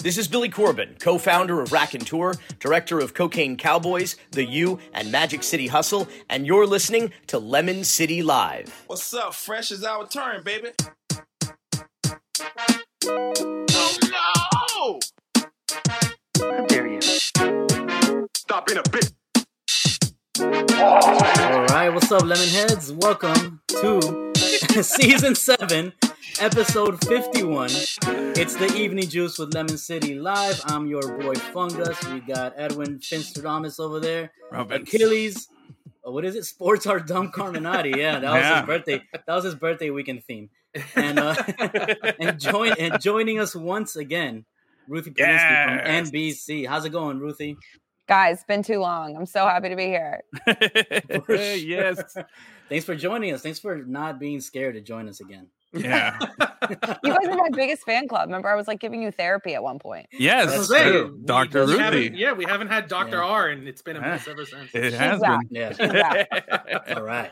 This is Billy Corben, co founder of Rakontur, director of Cocaine Cowboys, The U, and Magic City Hustle, and you're listening to Lemon City Live. What's up? Fresh is our turn, baby. Oh no! How dare you? Stop being a bitch. All right, what's up, Lemonheads? Welcome to season seven, episode fifty-one. It's the Evening Juice with Lemon City Live. I'm your boy Fungus. We got Edwin Finstradamus over there. Robin. Achilles. Oh, what is it? Sports are dumb Carminati. Yeah, that was Yeah. his birthday. That was his birthday weekend theme. And uh, and join and joining us once again, Ruthie Polinsky Yes. from NBC. How's it going, Ruthie? Guys, been too long. I'm so happy to be here. yes. Thanks for joining us. Thanks for not being scared to join us again. Yeah. You guys are my biggest fan club. Remember, I was like giving you therapy at one point. Yes. That's. Dr. We Ruthie. haven't- yeah, we haven't had Dr. Yeah. R, and it's been a mess ever since. It She's has back. been. Yeah. All right.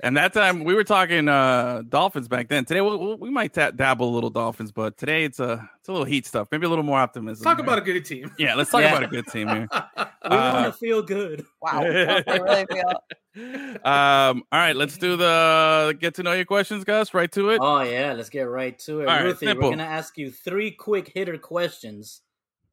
And that time we were talking uh Dolphins back then. Today we, we might ta- dabble a little Dolphins, but today it's a it's a little heat stuff. Maybe a little more optimism. Talk here. about a good team. Yeah, let's talk Yeah. about a good team here. We Uh, want to feel good. Wow. I really feel. Um, all right, let's do the get to know your questions, Gus. Right to it. Oh yeah, let's get right to it. All right, Ruthie, simple. we're gonna ask you three quick hitter questions.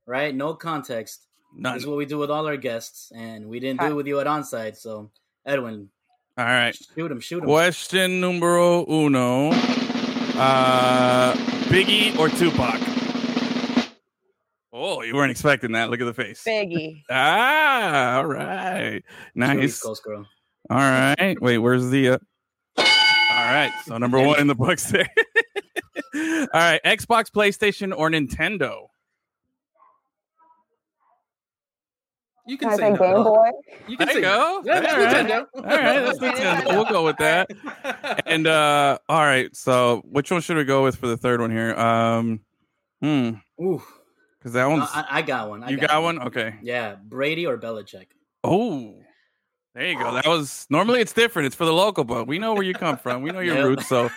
Right? No context. None. This is what we do with all our guests, and we didn't do it with you at onside. So, Edwin, All right. shoot him, shoot him. Question numero uno. Uh, Biggie or Tupac? Oh, you weren't expecting that. Look at the face. Biggie. Ah, all right. Nice. Coast girl. All right. Wait, where's the? Uh... All right. So number one in the books there. all right. Xbox, PlayStation, or Nintendo? You Can can I say say no. Game Boy? You can There you say go. Yeah, that's All right. Nintendo. All right, that's Nintendo. Nintendo. We'll go with that. And uh, all right. So which one should we go with for the third one here? Um, hmm, Ooh, because that No, I, I got one. I you got one. Okay. Yeah, Brady or Belichick. Oh, there you go. That was normally it's different. It's for the local, but we know where you come from. We know your Yep. roots, so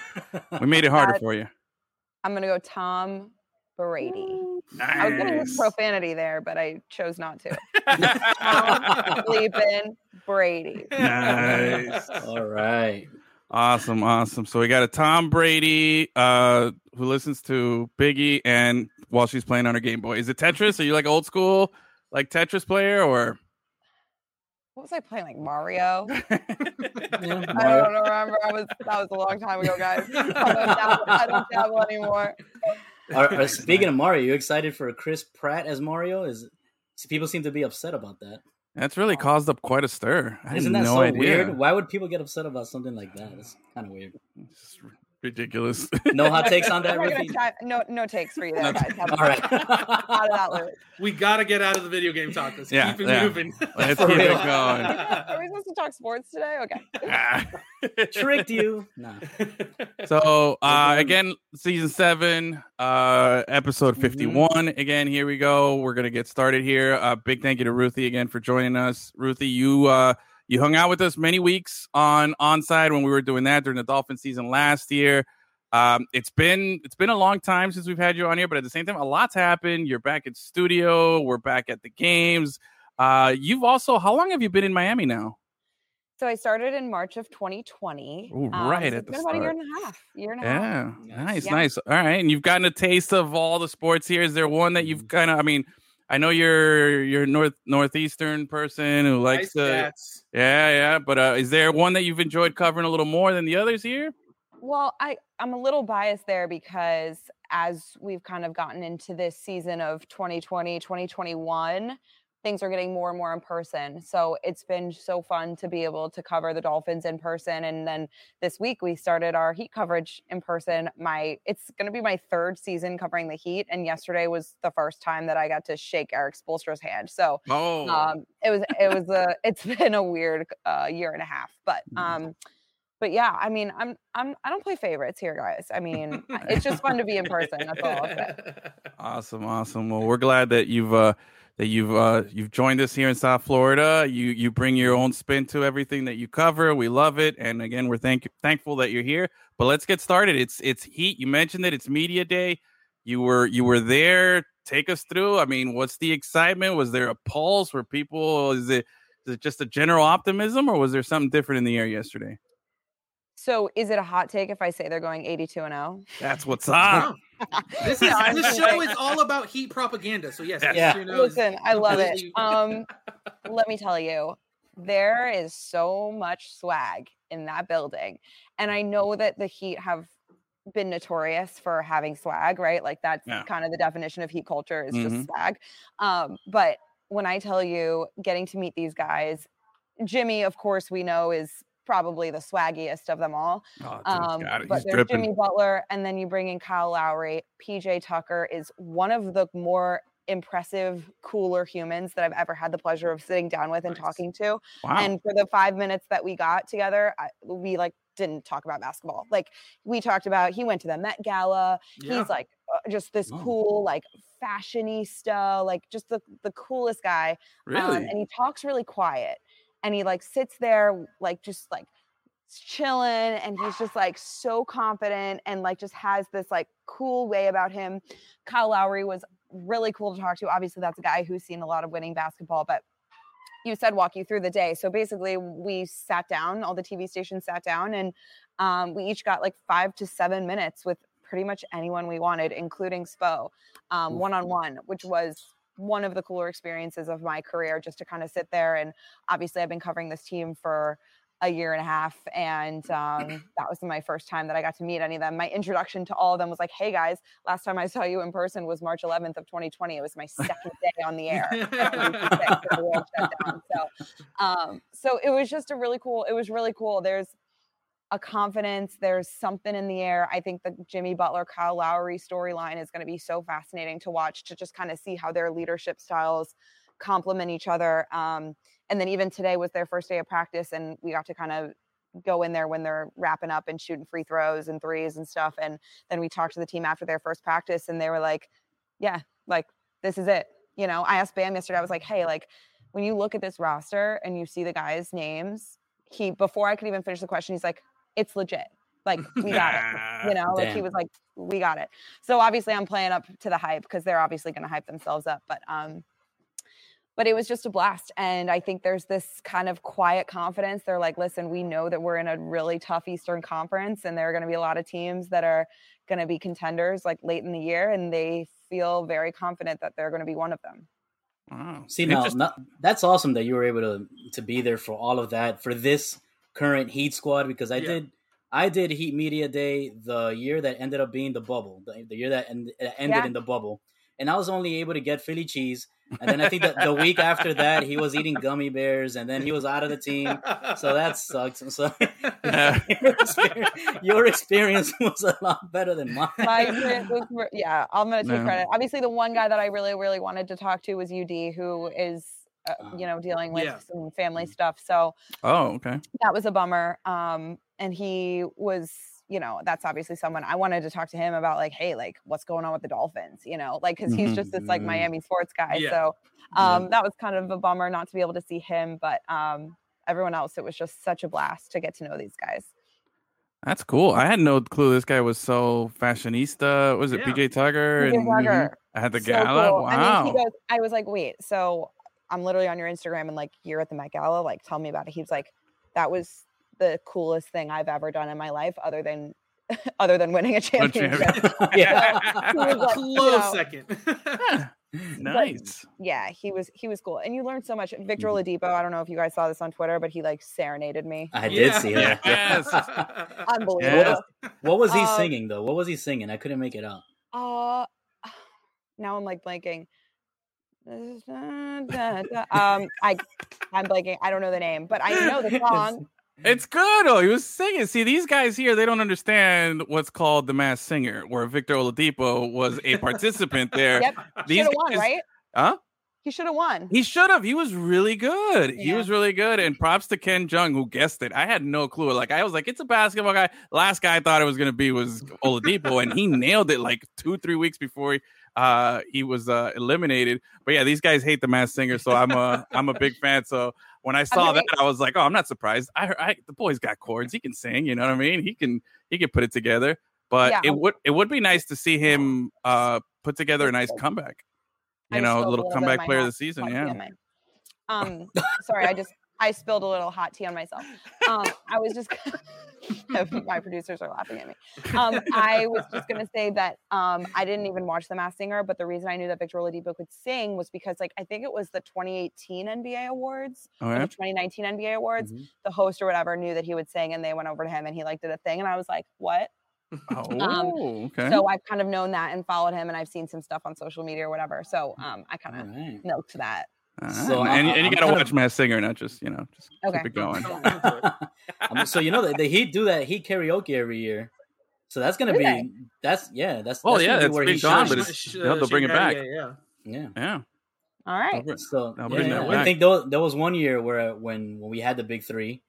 we made it harder for you. I'm going to go Tom Brady. Nice. I was going to use profanity there, but I chose not to. Tom Sleeping Brady. Nice. All right. Awesome, awesome. So we got a Tom Brady uh who listens to Biggie and while she's playing on her Game Boy. Is it Tetris? Are you like old school like Tetris player or What was I playing? Like Mario? Yeah, I don't remember. I was that was a long time ago, guys. I don't dabble, I don't dabble anymore. Are, are- speaking of Mario, you excited for Chris Pratt as Mario? Is people seem to be upset about that? That's really oh. caused up quite a stir. I Isn't that no so idea. weird? Why would people get upset about something like that? It's kind of weird. It's ridiculous. No hot takes on that, I'm not gonna Ruthie? ti- no, no takes for you there, guys. How All out of that loop? we got to get out of the video game talk. Let's Yeah, keep it yeah. moving. Let's keep real. it going. Are we supposed to talk sports today? Okay. Tricked you. Nah. So uh again, season seven, uh episode Mhm. 51. Again, here we go. We're gonna get started here. Uh big thank you to Ruthie again for joining us. Ruthie, you uh you hung out with us many weeks on onside when we were doing that during the Dolphin season last year. Um it's been it's been a long time since we've had you on here, but at the same time, a lot's happened. You're back in studio, we're back at the games. Uh you've also how long have you been in Miami now? So I started in March of 2020. Ooh, Um, right so at it's the been about a year and a half. Year and a half. Yeah, Yes. nice, Yeah. nice. All right, and you've gotten a taste of all the sports here. Is there one that you've kind of? I mean, I know you're you're a north northeastern person who likes Nice to. cats. Yeah, yeah. But uh, is there one that you've enjoyed covering a little more than the others here? Well, I I'm a little biased there because as we've kind of gotten into this season of 2020, 2021, things are getting more and more in person. So it's been so fun to be able to cover the Dolphins in person. And then this week we started our Heat coverage in person. My it's going to be my third season covering the Heat, and yesterday was the first time that I got to shake Erik Spoelstra's hand. So Oh, um it was it was a it's been a weird uh year and a half but um but yeah i mean i'm i'm i don't play favorites here guys i mean it's just fun to be in person that's all I'll say. awesome, awesome. Well, we're glad that you've uh, that you've uh, you've joined us here in South Florida. You you bring your own spin to everything that you cover. We love it, and again, we're thank thankful that you're here. But let's get started. It's it's Heat. You mentioned it. It's media day. You were you were there. Take us through. I mean, what's the excitement? Was there a pulse? Were people? Is it is it just a general optimism, or was there something different in the air yesterday? So is it a hot take if I say they're going 82 and oh? 0? That's what's up. This is No, this show is all about heat propaganda. So yes, Yeah. 82 Listen, I love it. Um, let me tell you, there is so much swag in that building. And I know that the Heat have been notorious for having swag, right? Like that's Yeah. kind of the definition of Heat culture is Mhm. just swag. Um, but when I tell you getting to meet these guys, Jimmy, of course, we know is probably the swaggiest of them all. Oh, Um, but He's there's dripping. Jimmy Butler, and then you bring in Kyle Lowry. PJ Tucker is one of the more impressive, cooler humans that I've ever had the pleasure of sitting down with and Nice. talking to. Wow. And for the five minutes that we got together, I, we like didn't talk about basketball. Like we talked about, he went to the Met Gala. Yeah. He's like uh, just this Oh. cool, like fashionista, like just the the coolest guy. Um, really? and he talks really quiet. And he like sits there, like just like chilling. And he's just like so confident and like just has this like cool way about him. Kyle Lowry was really cool to talk to. Obviously, that's a guy who's seen a lot of winning basketball, but you said walk you through the day. So basically, we sat down, all the TV stations sat down, and um, we each got like five to seven minutes with pretty much anyone we wanted, including Spo, one on one, which was one of the cooler experiences of my career just to kind of sit there. And obviously, I've been covering this team for a year and a half. And um, that was my first time that I got to meet any of them. My introduction to all of them was like, hey guys, last time I saw you in person was March 11th of 2020. It was my second day on the air. after we took it, 'cause the world shut down. So, um, so it was just a really cool, it was really cool. There's a confidence, there's something in the air. I think the Jimmy Butler, Kyle Lowry storyline is going to be so fascinating to watch to just kind of see how their leadership styles complement each other. Um, and then even today was their first day of practice, and we got to kind of go in there when they're wrapping up and shooting free throws and threes and stuff. And then we talked to the team after their first practice, and they were like, "Yeah, like this is it." You know, I asked Bam yesterday. I was like, "Hey, like when you look at this roster and you see the guys' names, he before I could even finish the question, he's like, "It's legit." Like we got it. You know, like he was like, "We got it." So obviously, I'm playing up to the hype because they're obviously going to hype themselves up. But um, but it was just a blast. And I think there's this kind of quiet confidence. They're like, listen, we know that we're in a really tough Eastern Conference, and there are going to be a lot of teams that are going to be contenders like late in the year, and they feel very confident that they're going to be one of them. Wow. See now, Interesting. not, that's awesome that you were able to to be there for all of that for this current Heat squad because I Yeah. did I did Heat Media Day the year that ended up being the bubble, the, the year that end, ended Yeah. in the bubble, and I was only able to get Philly cheese. And then I think that the week after that, he was eating gummy bears, and then he was out of the team. So that sucks. So Yeah. your, experience, your experience was a lot better than mine. My experience was, yeah, I'm going to take No. credit. Obviously, the one guy that I really, really wanted to talk to was UD, who is, uh, you know, dealing with Yeah. some family stuff. So Oh, okay. that was a bummer. Um, and he was, you know, that's obviously someone I wanted to talk to him about, like, hey, like, what's going on with the Dolphins? You know, like, because he's just this like Mhm. Miami sports guy. Yeah. So Yeah. um, that was kind of a bummer not to be able to see him, but um, everyone else, it was just such a blast to get to know these guys. That's cool. I had no clue this guy was so fashionista. Was it Yeah. PJ Tucker? PJ and- Tucker. At the So gala? cool. Wow. I mean, he goes, I was like, wait, so I'm literally on your Instagram and like you're at the Met Gala, like tell me about it. He was like, that was the coolest thing I've ever done in my life, other than other than winning a championship. yeah. He was like, you Close know, second. nice. yeah, he was he was cool, and you learned so much. Victor Mm-hmm. Oladipo, I don't know if you guys saw this on Twitter, but he like serenaded me. I did see that. Yes. Unbelievable. What was he Um, singing though? What was he singing? I couldn't make it out. Uh, now I'm like blanking. Um, I I'm blanking. I don't know the name, but I know the song. It's good. Oh, he was singing. See, these guys here, they don't understand what's called the mass singer, where Victor Oladipo was a participant there. Yep, These should have won, right? Huh? He should have won. He should have. He was really good. He was really good. And props to Ken Jeong who guessed it. I had no clue. Like I was like, it's a basketball guy. Last guy I thought it was gonna be was Oladipo, and he nailed it like two, three weeks before he, uh, he was uh, eliminated. But yeah, these guys hate the mass singer, so I'm a I'm a big fan. So when I saw that, I was like, oh, I'm not surprised. I, I the boy's got chords. He can sing. You know what I mean? He can he can put it together. but Yeah. it would it would be nice to see him uh put together a nice comeback. You I know, a little comeback player of the season. Yeah. Um, sorry, I just I spilled a little hot tea on myself. Um, I was just my producers are laughing at me. Um, I was just gonna say that um, I didn't even watch The Masked Singer, but the reason I knew that Victor Oladipo could sing was because like I think it was the 2018 NBA awards or the 2019 NBA awards. Mhm. The host or whatever knew that he would sing, and they went over to him and he like did a thing, and I was like, what? Oh, okay. So I've kind of known that and followed him, and I've seen some stuff on social media or whatever. So um, I kind of right. milked that. All So right. And, and you got to watch of- Mass Singer, not just you know, just Okay. keep it going. So you know the, the Heat do that Heat karaoke every year. So that's gonna Do be that's yeah that's Oh, that's yeah, gonna be it's where being he done, shines. but it's- they'll- they'll bring it back. Yeah, yeah. yeah. Yeah. All right. So I'll yeah, bring yeah, that I think there, there was one year where when when we had the big three,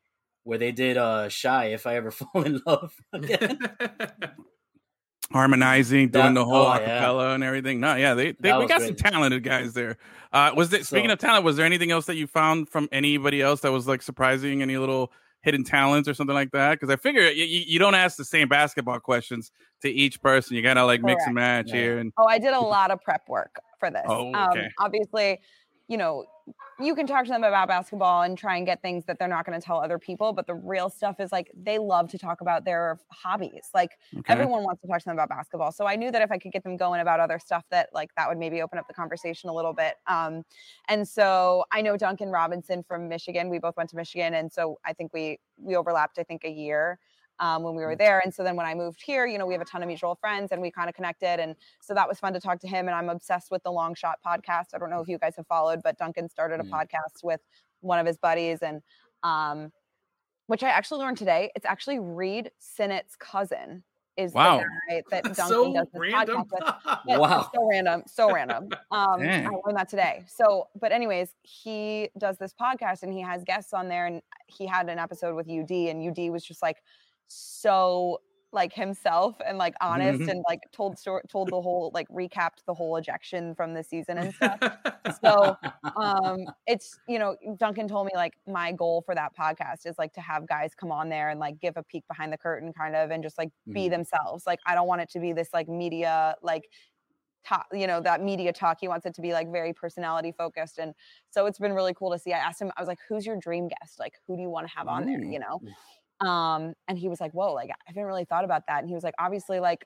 where they did uh Shai if I ever fall in love again. Harmonizing, doing That- the whole oh, yeah. acapella and everything. No, yeah, they, they we was got some talented guys there. Uh, was it speaking So- of talent? Was there anything else that you found from anybody else that was like surprising? Any little hidden talents or something like that? Because I figure you, you you don't ask the same basketball questions to each person. You gotta like mix and match Yeah. here. And Oh, I did a lot of prep work for this. Oh, um, okay. obviously, you know, you can talk to them about basketball and try and get things that they're not going to tell other people, but the real stuff is like they love to talk about their hobbies. Like okay. everyone wants to talk to them about basketball. So I knew that if I could get them going about other stuff that like that would maybe open up the conversation a little bit. Um, and so I know Duncan Robinson from Michigan. We both went to Michigan. And so I think we we overlapped, I think, a year um, when we were there. And so then when I moved here, you know, we have a ton of mutual friends and we kind of connected. And so that was fun to talk to him. And I'm obsessed with the Long Shot podcast. I don't know if you guys have followed, but Duncan started a Mm. podcast with one of his buddies and um, which I actually learned today. It's actually Reed Sinnett's cousin is Wow. the guy that Duncan so does this random. podcast with. Wow. So random. So random. Um, I learned that today. So, but anyways, he does this podcast and he has guests on there and he had an episode with UD and UD was just like so like himself and like honest Mhm. and like told story, told the whole like recapped the whole ejection from the season and stuff. So um it's you know duncan told me like my goal for that podcast is like to have guys come on there and like give a peek behind the curtain kind of and just like be themselves. Like i don't want it to be this like media like talk you know that media talk. He wants it to be like very personality focused. And so it's been really cool to see. I asked him i was like who's your dream guest? Like who do you want to have on there? You know um and he was like whoa like i haven't really thought about that and he was like obviously like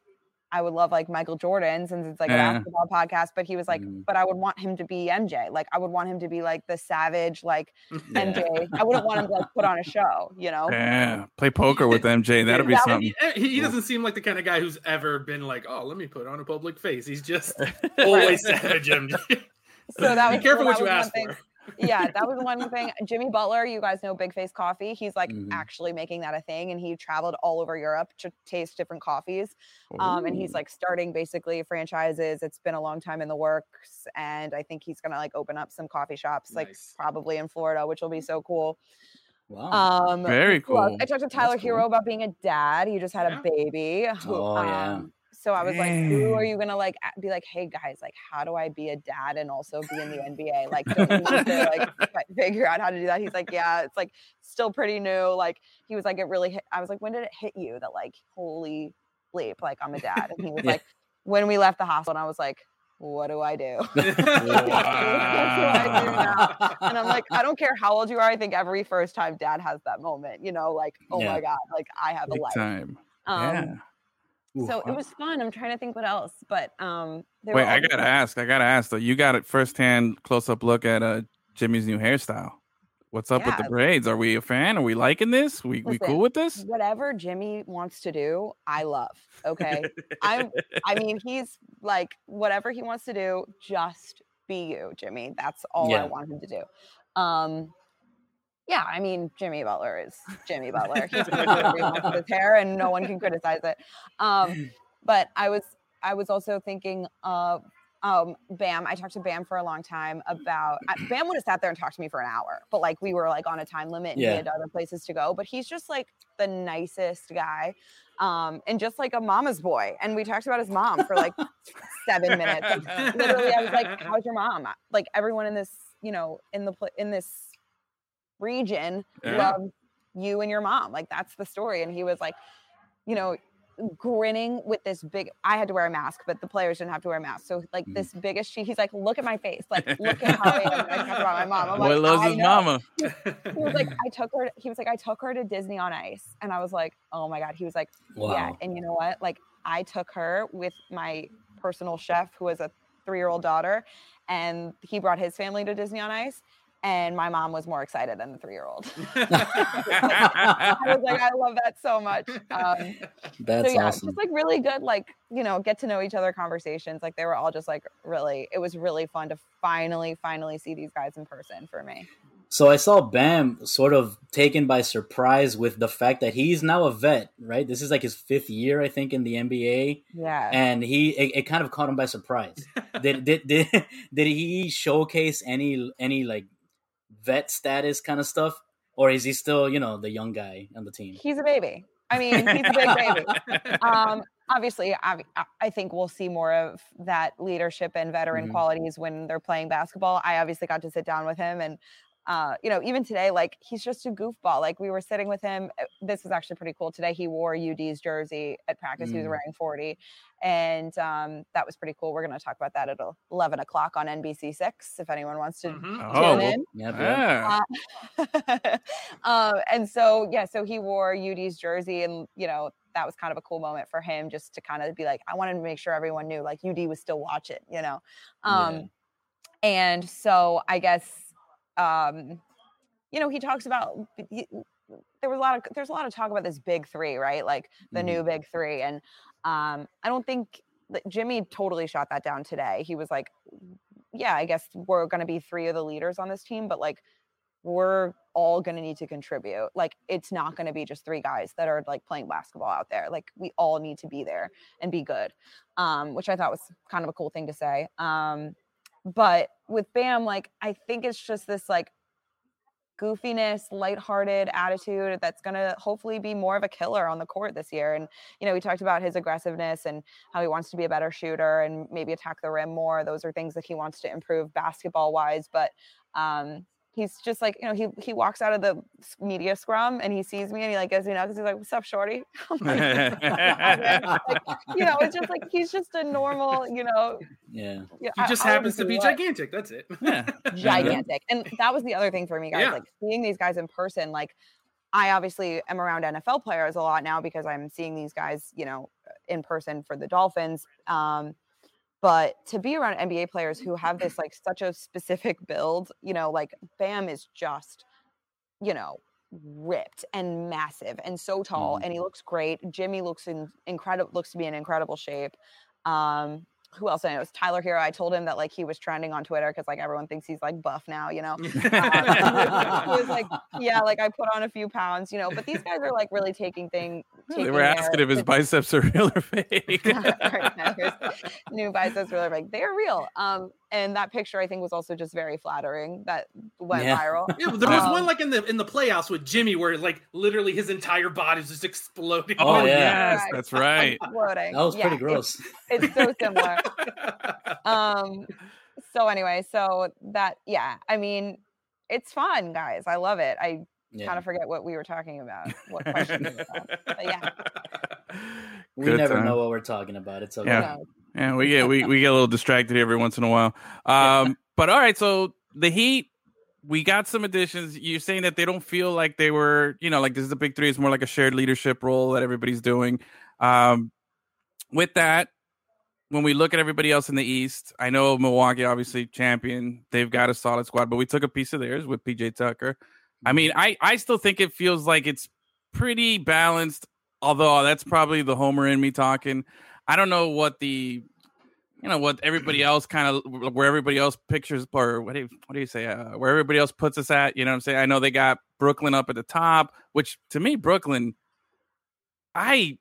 I would love like Michael Jordan since it's like Yeah. a basketball podcast, but he was like, Mm. but I would want him to be MJ. Like I would want him to be like the savage, like Yeah. MJ. I wouldn't want him to like put on a show, you know? Yeah, play poker with MJ. That'd be That would something. He, he doesn't seem like the kind of guy who's ever been like, "Oh, let me put on a public face." He's just always savage MJ. So that would Be careful that what you was one ask thing. Yeah, that was one thing. Jimmy Butler, you guys know Big Face Coffee. He's like Mhm. actually making that a thing, and he traveled all over Europe to taste different coffees. Um, and he's like starting basically franchises. It's been a long time in the works, and I think he's gonna like open up some coffee shops, like probably in Florida, which will be so cool. Wow. Um, Very cool. I talked to Tyler cool. Herro about being a dad. He just had Yeah. a baby. Oh, yeah. So I was like, who are you gonna like be like, hey guys, like how do I be a dad and also be in the NBA? Like, don't you need to like figure out how to do that? He's like, yeah, it's like still pretty new. Like he was like, it really hit. I was like, when did it hit you that like, holy bleep, like I'm a dad? And he was Yeah. like, when we left the hospital, and I was like, what do I do? Wow. and I'm like, I don't care how old you are. I think every first time dad has that moment, you know, like, oh Yeah. my God, like I have a life. time. Um, yeah. Ooh, so it was fun. I'm trying to think what else, but um, Wait, I gotta ask. I gotta ask though. You got it firsthand, close up look at uh Jimmy's new hairstyle. What's up with the braids? Are we a fan? Are we liking this? We we cool with this? Whatever Jimmy wants to do, I love. Okay, I'm. I mean, he's like whatever he wants to do, just be you, Jimmy. That's all I want him to do. Um, yeah, I mean, Jimmy Butler is Jimmy Butler. He's gonna do whatever he with his hair, and no one can criticize it. Um, but I was, I was also thinking of um, Bam. I talked to Bam for a long time about Bam would have sat there and talked to me for an hour, but like we were like on a time limit and Yeah. he had other places to go. But he's just like the nicest guy. Um, and just like a mama's boy. And we talked about his mom for like seven minutes. Like, literally, I was like, "How's your mom?" Like everyone in this, you know, in the in this region Yeah. you and your mom. Like that's the story. And he was like, you know, grinning with this big I had to wear a mask, but the players didn't have to wear a mask. So like Mm. this biggest she he's like, look at my face. Like look at how I talked about my mom. I'm Boy like, loves his know. mama. He was like, I took her he was like, I took her to Disney on ice. And I was like, oh my God. He was like, yeah. And you know what? Like I took her with my personal chef who was a three year old daughter and he brought his family to Disney on ice. And my mom was more excited than the three year old. I was like, I love that so much. Um, That's so yeah, awesome. just like really good, like you know, get to know each other conversations. Like they were all just like really. It was really fun to finally, finally see these guys in person for me. So I saw Bam sort of taken by surprise with the fact that he's now a vet, right? This is like his fifth year, I think, in the NBA, Yeah. and he it, it kind of caught him by surprise. did, did did did he showcase any any like vet status kind of stuff, or is he still you know the young guy on the team? he's a baby. I mean, he's a big baby. Um, obviously, I, I think we'll see more of that leadership and veteran Mhm. qualities when they're playing basketball. I obviously got to sit down with him and. Uh, you know, even today, like he's just a goofball. Like we were sitting with him. uh, This was actually pretty cool. Today, he wore UD's jersey at practice. He was Mm. wearing 40, and um, that was pretty cool. We're going to talk about that at 11 o'clock on NBC Six. If anyone wants to Mhm. Oh, tune in. Yeah, yeah. yeah. um, and so yeah, so he wore UD's jersey, and you know that was kind of a cool moment for him, just to kind of be like, I wanted to make sure everyone knew like UD was still watching, you know. Um, Yeah. And so I guess, um, you know, he talks about he- there was a lot of there's a lot of talk about this big three, right? Like the Mhm. new big three, and um, I don't think that Jimmy totally shot that down today. He was like, yeah, I guess we're going to be three of the leaders on this team, but like we're all going to need to contribute. Like it's not going to be just three guys that are like playing basketball out there. Like we all need to be there and be good. Um, which I thought was kind of a cool thing to say. Um, but with Bam, like I think it's just this like goofiness, lighthearted attitude that's going to hopefully be more of a killer on the court this year. And, you know, we talked about his aggressiveness and how he wants to be a better shooter and maybe attack the rim more. Those are things that he wants to improve basketball wise. But, um, He's just like you know he he walks out of the media scrum and he sees me and he like goes you know because he's like what's up shorty I'm like, like, you know it's just like he's just a normal you know yeah. yeah, He just I wouldn't happens to be what gigantic. That's it. yeah. gigantic. And that was the other thing for me, guys. Yeah. Like seeing these guys in person, like I obviously am around NFL players a lot now because I'm seeing these guys, you know, in person for the Dolphins. Um, but to be around NBA players who have this like such a specific build, you know, like Bam is just, you know, ripped and massive and so tall Mhm. and he looks great. Jimmy looks in incredible looks to be in incredible shape. Um who else I know? It was Tyler Herro. I told him that like he was trending on Twitter because like everyone thinks he's like buff now, you know. Um, he was like, yeah, like I put on a few pounds, you know. But these guys are like really taking thing. They were asking if his biceps are real or fake. Right now, here's new biceps really like they're real. Um, and that picture I think was also just very flattering. That went Yeah. viral. Yeah, but there was Um, one like in the in the playoffs with Jimmy where like literally his entire body was just exploding. Oh, oh, yeah. yes, that's right. Exploding. That was Yeah, pretty it's- gross. It's, so similar. um. So anyway, so that yeah, I mean, it's fun, guys. I love it. I Yeah. kind of forget what we were talking about. What question? was that. But yeah. we Good never time. know what we're talking about. It's okay. Yeah. Yeah, we get we, we get a little distracted every once in a while. Um, but all right, so the Heat, we got some additions. You're saying that they don't feel like they were, you know, like this is the big three. It's more like a shared leadership role that everybody's doing. Um, with that, when we look at everybody else in the East, I know Milwaukee, obviously champion. They've got a solid squad, but we took a piece of theirs with PJ Tucker. I mean, I I still think it feels like it's pretty balanced. Although that's probably the homer in me talking. I don't know what the you know what everybody else kind of where everybody else pictures or what do you, what do you say uh, where everybody else puts us at you know what i'm saying i know they got brooklyn up at the top which to me brooklyn i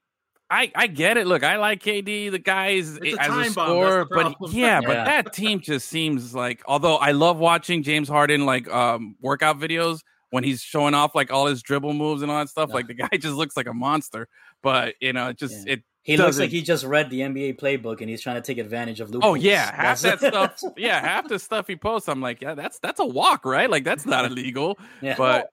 i i get it look i like kd the guys It's a as a time scorer but problem. yeah but that team just seems like although i love watching james harden like um workout videos when he's showing off like all his dribble moves and all that stuff Yeah. like the guy just looks like a monster but you know it just Yeah. it He looks doesn't- like he just read the NBA playbook and he's trying to take advantage of loopholes. Oh yeah, half that stuff. Yeah, half the stuff he posts, I'm like, yeah, that's that's a walk, right? Like that's not illegal. yeah. But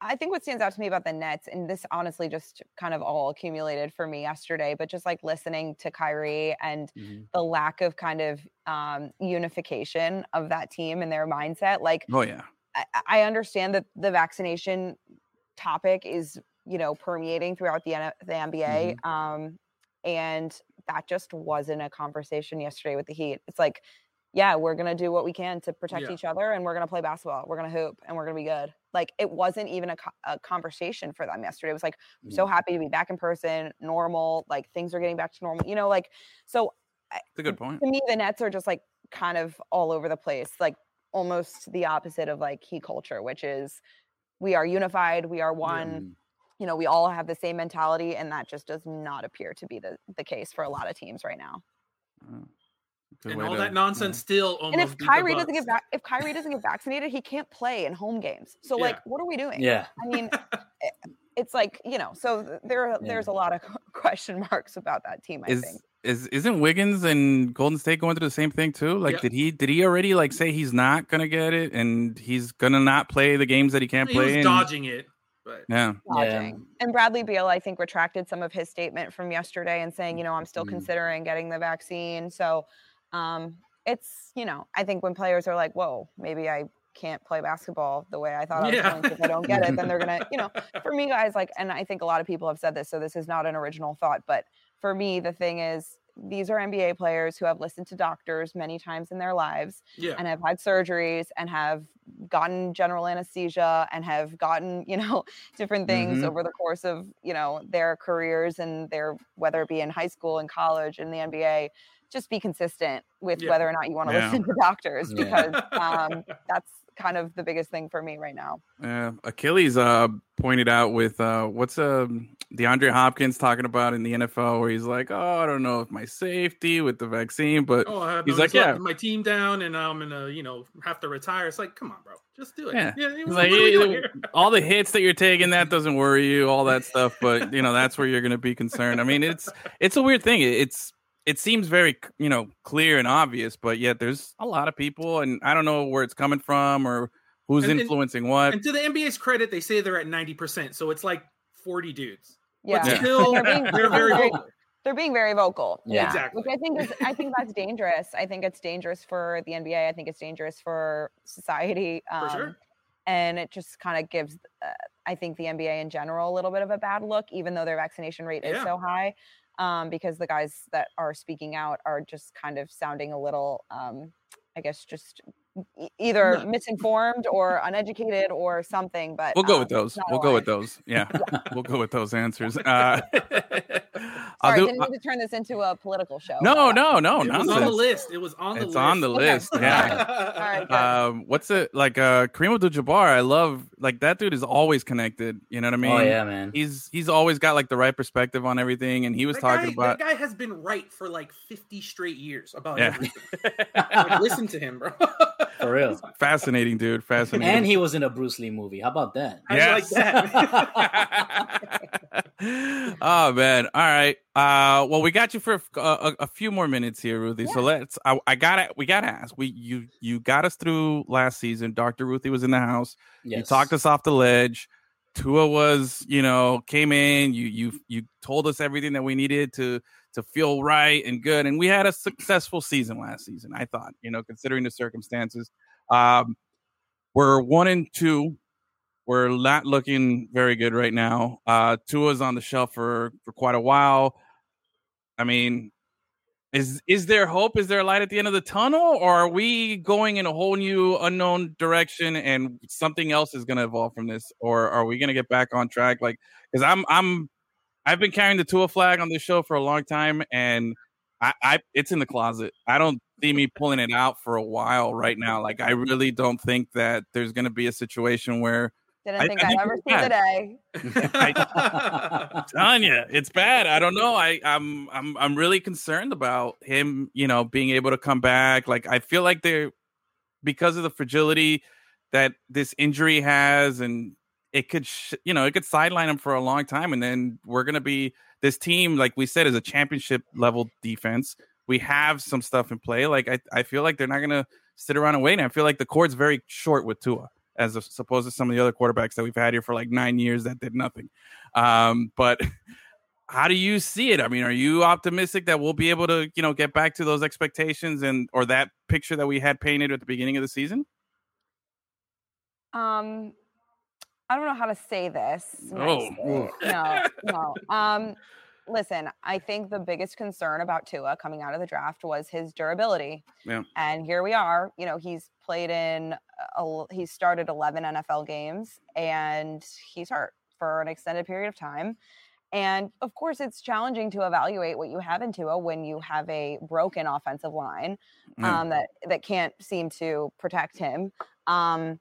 I think what stands out to me about the Nets, and this honestly just kind of all accumulated for me yesterday, but just like listening to Kyrie and Mhm. the lack of kind of um, unification of that team and their mindset. Like, Oh yeah. I, I understand that the vaccination topic is, you know, permeating throughout the N- the NBA, um, and that just wasn't a conversation yesterday with the Heat. It's like, yeah, we're gonna do what we can to protect Yeah. each other, and we're gonna play basketball. We're gonna hoop, and we're gonna be good. Like it wasn't even a, co- a conversation for them yesterday. It was like, I'm so happy to be back in person, normal. Like things are getting back to normal. You know, like so It's a good point. to me, the Nets are just like kind of all over the place, like almost the opposite of like key culture, which is we are unified, we are one. Mm. You know, we all have the same mentality, and that just does not appear to be the, the case for a lot of teams right now. Uh, good and all to- that nonsense still almost. and if beat Kyrie doesn't get vac- if Kyrie doesn't get vaccinated, he can't play in home games. So like, what are we doing? Yeah. I mean, it- it's like you know, so there Yeah. there's a lot of question marks about that team. I is think. Is isn't Wiggins and Golden State going through the same thing too? Like, Yep. did he did he already like say he's not gonna get it and he's gonna not play the games that he can't he play? was and- dodging it, but Yeah, dodging. And Bradley Beal, I think, retracted some of his statement from yesterday and saying, you know, I'm still Mhm. considering getting the vaccine. So um, it's, you know, I think when players are like, whoa, maybe I can't play basketball the way I thought I was Yeah. going to if I don't get it, then they're going to, you know, for me, guys, like, and I think a lot of people have said this, so this is not an original thought, but for me, the thing is, these are NBA players who have listened to doctors many times in their lives yeah, and have had surgeries and have gotten general anesthesia and have gotten you know different things Mhm. over the course of you know their careers and their whether it be in high school and college and the NBA just be consistent with Yeah. whether or not you want to Yeah. listen to doctors because um, that's kind of the biggest thing for me right now yeah. Achilles uh pointed out with uh what's uh DeAndre Hopkins talking about in the NFL where he's like, oh, I don't know if my safety with the vaccine, but oh, I he's no like, yeah. my team down, and I'm gonna, you know, have to retire. It's like, come on, bro, just do it. Yeah. yeah He's what like, are we doing "Eh, here?" all the hits that you're taking, that doesn't worry you, all that stuff. But you know, that's where you're going to be concerned. I mean, it's it's a weird thing. It's it seems very you know clear and obvious, but yet there's a lot of people, and I don't know where it's coming from or who's And- and- influencing what. And to the NBA's credit, they say they're at ninety percent, so it's like forty dudes. yeah, But Yeah. still, They're being- they're very very- vocal. they're being very vocal Yeah. Exactly. which i think is i think that's dangerous i think it's dangerous for the nba i think it's dangerous for society um, For sure. and it just kind of gives uh, i think the nba in general a little bit of a bad look even though their vaccination rate is Yeah. so high um, because the guys that are speaking out are just kind of sounding a little um, i guess just either No. misinformed or uneducated or something but We'll go um, with those. We'll go with those. Yeah, we'll go with those answers. Uh, I'll sorry do- didn't mean to turn this into a political show no, but- no, no, it was on the list. It was on the It's list. on the Okay. list. Yeah. All right, good. um what's it like uh Kareem Abdul-Jabbar I love like that dude is always connected you know what I mean oh yeah, man. he's he's always got like the right perspective on everything and he was That talking guy, about that guy has been right for like fifty straight years about Yeah. everything. Like, listen to him, bro. For real. fascinating dude fascinating And he was in a Bruce Lee movie. How about that? Yes. like that. oh man all right uh well we got you for a, a, a few more minutes here ruthie so let's I, I gotta we gotta ask we you you got us through last season dr ruthie was in the house Yes. You talked us off the ledge. Tua was, you know, came in. You you you told us everything that we needed to to feel right and good. And we had a successful season last season. I thought, you know, considering the circumstances. Um, we're one and two. We're not looking very good right now. Uh, Tua's on the shelf for for quite a while. I mean, is is there hope? Is there a light at the end of the tunnel, or are we going in a whole new unknown direction and something else is going to evolve from this, or are we going to get back on track? Like, because I'm I'm I've been carrying the Tua flag on this show for a long time, and I, I it's in the closet. I don't see me pulling it out for a while right now. Like, I really don't think that there's going to be a situation where didn't I- think I ever see the bad. day Tanya, it's bad. I don't know. I, I'm I'm I'm really concerned about him, you know, being able to come back. Like I feel like they're because of the fragility that this injury has, and it could, sh- you know, it could sideline him for a long time, and then we're gonna be this team, like we said, is a championship level defense. We have some stuff in play. Like I, I feel like they're not gonna sit around and wait. And I feel like the cord's very short with Tua as opposed to some of the other quarterbacks that we've had here for like nine years that did nothing. Um, but how do you see it? I mean, are you optimistic that we'll be able to, you know, get back to those expectations and or that picture that we had painted at the beginning of the season? Um, I don't know how to say this. Oh. no, no. Um, listen, I think the biggest concern about Tua coming out of the draft was his durability. Yeah. And here we are. You know, he's played in, a, he's started 11 NFL games and he's hurt for an extended period of time. And of course, it's challenging to evaluate what you have in Tua when you have a broken offensive line um, that that can't seem to protect him. Um,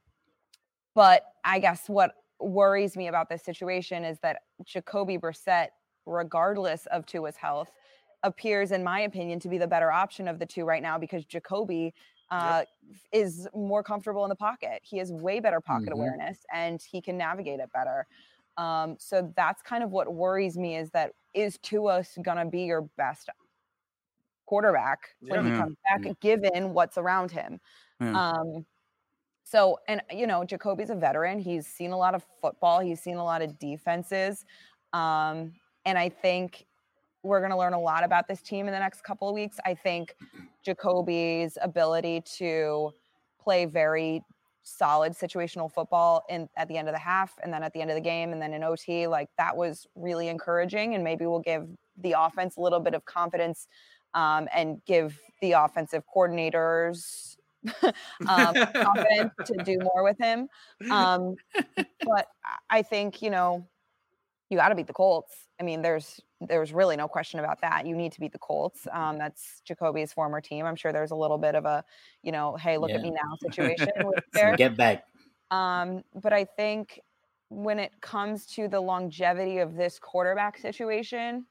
but I guess what worries me about this situation is that Jacoby Brissett, regardless of Tua's health, appears, in my opinion, to be the better option of the two right now because Jacoby uh, is more comfortable in the pocket. He has way better pocket Mhm. awareness and he can navigate it better. Um, so that's kind of what worries me is that is Tua going to be your best quarterback when he comes back, given what's around him? Yeah. Um, so, and you know, Jacoby's a veteran. He's seen a lot of football. He's seen a lot of defenses. Um, and I think we're going to learn a lot about this team in the next couple of weeks. I think Jacoby's ability to play very solid situational football in at the end of the half and then at the end of the game and then in OT like that was really encouraging and maybe we'll give the offense a little bit of confidence um, and give the offensive coordinators um, confidence to do more with him. Um, but I- I think you know you got to beat the Colts. I mean, there's there's really no question about that. You need to beat the Colts. Um, that's Jacoby's former team. I'm sure there's a little bit of a you know, hey, look at me now situation there. Get back. Um, but I think when it comes to the longevity of this quarterback situation,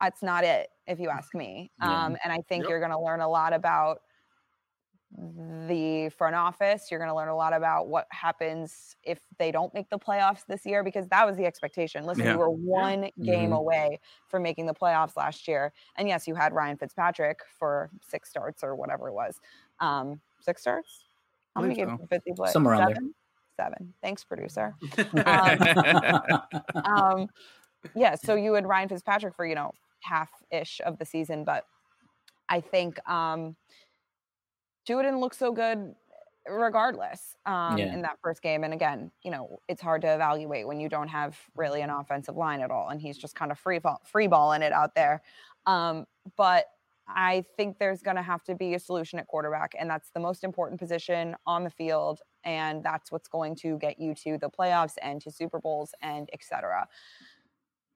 that's not it, if you ask me. Yeah. Um, and I think Yep. you're going to learn a lot about the front office. You're going to learn a lot about what happens if they don't make the playoffs this year, because that was the expectation. Listen, Yeah. you were one game Mhm. away from making the playoffs last year. And yes, you had Ryan Fitzpatrick for six starts or whatever it was. Um, six starts? How many Believe games so. 50 play? Somewhere around there. Seven? Seven. Thanks, producer. yeah. Um, yeah, so you had Ryan Fitzpatrick for, you know, half ish of the season, but I think um Tua didn't look so good regardless um Yeah. in that first game. And again, you know, it's hard to evaluate when you don't have really an offensive line at all. And he's just kind of free fall free balling it out there. Um, but I think there's going to have to be a solution at quarterback, and that's the most important position on the field, and that's what's going to get you to the playoffs and to Super Bowls and et cetera.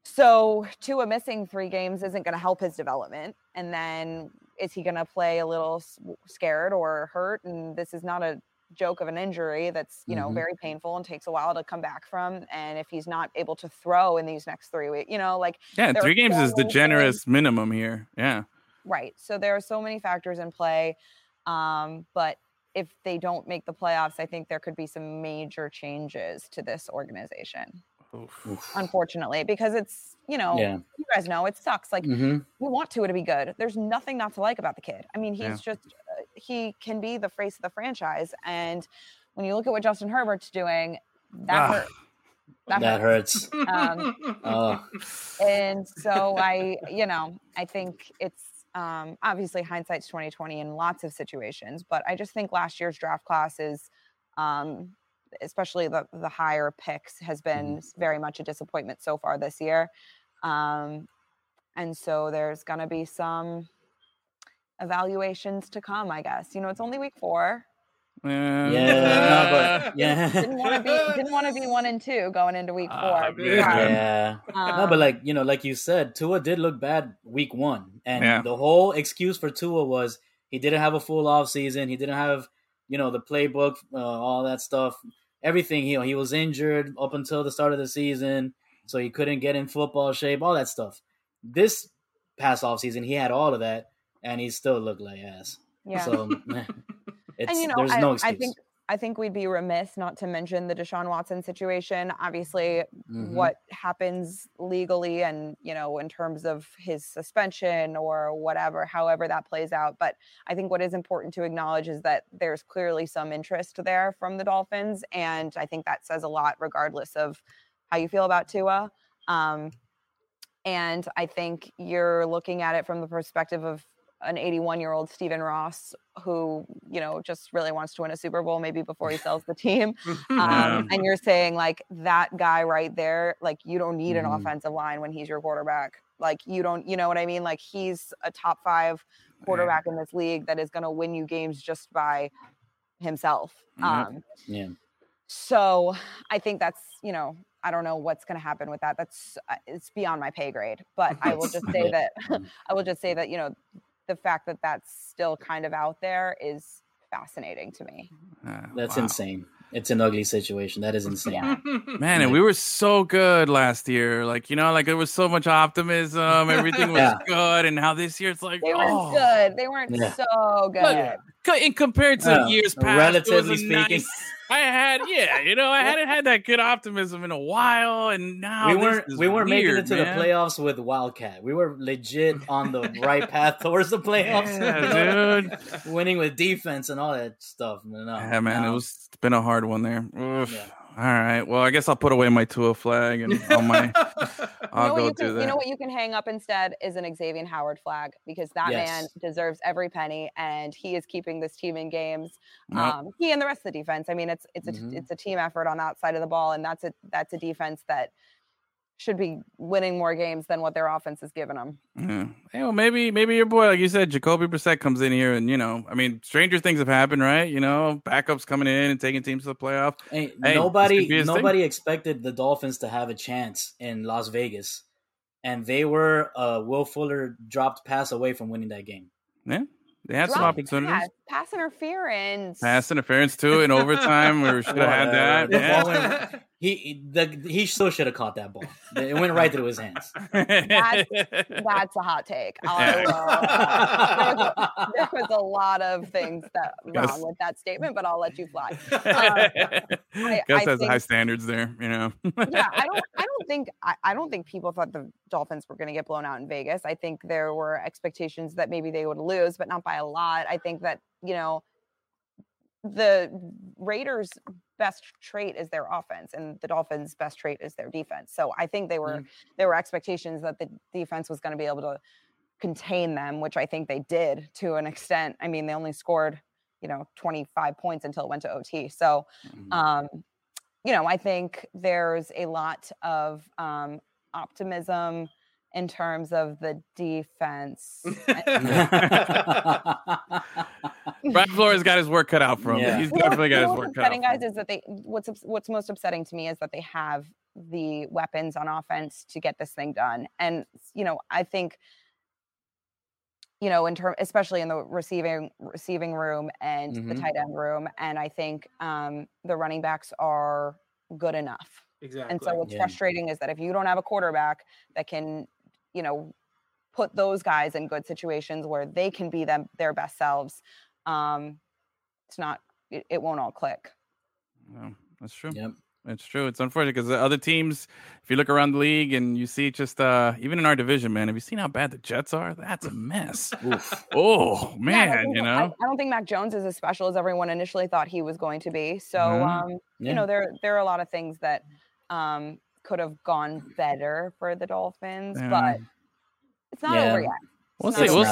So Tua missing three games isn't going to help his development, and then is he going to play a little scared or hurt? And this is not a joke of an injury that's you know Mhm. very painful and takes a while to come back from. And if he's not able to throw in these next three weeks, you know, like yeah, three games is the so generous minimum here. Yeah. Right. So there are so many factors in play. Um, but if they don't make the playoffs, I think there could be some major changes to this organization, Oof. unfortunately, because it's, you know, Yeah. you guys know it sucks. Like, hmm we want Tua to be good. There's nothing not to like about the kid. I mean, he's Yeah. just, uh, he can be the face of the franchise. And when you look at what Justin Herbert's doing, that Ah. hurt. That, That hurts. hurts. Um, Oh. and so I, you know, I think it's um, obviously hindsight's twenty twenty in lots of situations, but I just think last year's draft class is, um, especially the the higher picks, has been s- very much a disappointment so far this year, um, and so there's going to be some evaluations to come. I guess you know it's only week four. Yeah. No, but yeah. Didn't want to be didn't want to be one and two going into week four. Sorry. Yeah. no, but Um, like you know, like you said, Tua did look bad week one, and Yeah. the whole excuse for Tua was he didn't have a full off season. He didn't have you know the playbook, uh, all that stuff, everything. You know, he was injured up until the start of the season, so he couldn't get in football shape, all that stuff. This past off season, he had all of that, and he still looked like ass. yeah. So it's, and you know, there's I, no I excuse. think I think we'd be remiss not to mention the Deshaun Watson situation. Obviously, Mhm. what happens legally and, you know, in terms of his suspension or whatever, however that plays out. But I think what is important to acknowledge is that there's clearly some interest there from the Dolphins. And I think that says a lot, regardless of how you feel about Tua. Um, and I think you're looking at it from the perspective of an 81 year old Stephen Ross who, you know, just really wants to win a Super Bowl maybe before he sells the team. Yeah. Um, and you're saying like that guy right there, like you don't need an Mhm. offensive line when he's your quarterback. Like you don't, you know what I mean? Like he's a top five quarterback in this league that is going to win you games just by himself. Um, Yeah. so I think that's, you know, I don't know what's going to happen with that. That's uh, it's beyond my pay grade. But I will just say that I will just say that you know the fact that that's still kind of out there is fascinating to me. Uh, That's wow. insane. It's an ugly situation. That is insane. Yeah. Man, and we were so good last year. Like, you know, like there was so much optimism. Everything was Yeah. good. And now this year it's like, They weren't oh. good. They weren't Yeah. so good. Yeah. In compared to Yeah, oh, years past, relatively it was a speaking. nice- I had, yeah, you know, I hadn't had that good optimism in a while, and now we weren't we weren't making it to man. the playoffs with Wildcat. We were legit on the right path towards the playoffs. Yeah, dude. Winning with defense and all that stuff. No, Yeah, man, it was it's been a hard one there. Oof. Yeah. All right, well, I guess I'll put away my Tua flag and all my. You I'll know, what go you, do can, that. you know what you can hang up instead is an Xavier Howard flag because that man deserves every penny and he is keeping this team in games. Yep. Um, he and the rest of the defense. I mean, it's it's a Mhm. it's a team effort on that side of the ball, and that's a that's a defense that should be winning more games than what their offense is giving them. Yeah. Hey, well, maybe maybe your boy, like you said, Jacoby Brissett comes in here, and you know, I mean, stranger things have happened, right? You know, backups coming in and taking teams to the playoff. Hey, Hey, this could be nobody thing. nobody expected the Dolphins to have a chance in Las Vegas, and they were a Will Fuller dropped pass away from winning that game. Yeah, they had some opportunities. pass, pass interference. Pass interference too in overtime. We should have had that. The Yeah. ball went- he the, he still should have caught that ball. It went right through his hands. That's a hot take. I will- there, was a, there was a lot of things that Yes. wrong with that statement, but I'll let you fly. Um, Gus I has think- high standards there, you know. yeah, I don't I don't think I, I don't think people thought the Dolphins were gonna get blown out in Vegas. I think there were expectations that maybe they would lose, but not by a lot. I think that, you know, the Raiders' best trait is their offense and the Dolphins' best trait is their defense. So I think they were there were expectations that the defense was going to be able to contain them, which I think they did to an extent. I mean, they only scored, you know, 25 points until it went to OT. So Mhm. um, you know, I think there's a lot of um, optimism in terms of the defense. Brian Flores got his work cut out for him. Yeah. He's definitely you got his work cut out. upsetting, for guys, him. is that they what's what's most upsetting to me is that they have the weapons on offense to get this thing done, and you know, I think. You know, in term, especially in the receiving receiving room and the Mhm. tight end room, and I think um, the running backs are good enough. exactly. And so what's Yeah. frustrating is that if you don't have a quarterback that can, you know, put those guys in good situations where they can be them their best selves, um, it's not it, it won't all click. Yeah, that's true. yep. It's true. It's unfortunate because the other teams, if you look around the league and you see just uh even in our division, man, have you seen how bad the Jets are? That's a mess. Oof. oh Yeah, man, think- you know. I don't think Mac Jones is as special as everyone initially thought he was going to be. So Mhm. um, Yeah. you know, there there are a lot of things that um could have gone better for the Dolphins, Yeah. but it's not Yeah. over yet. We'll see. We'll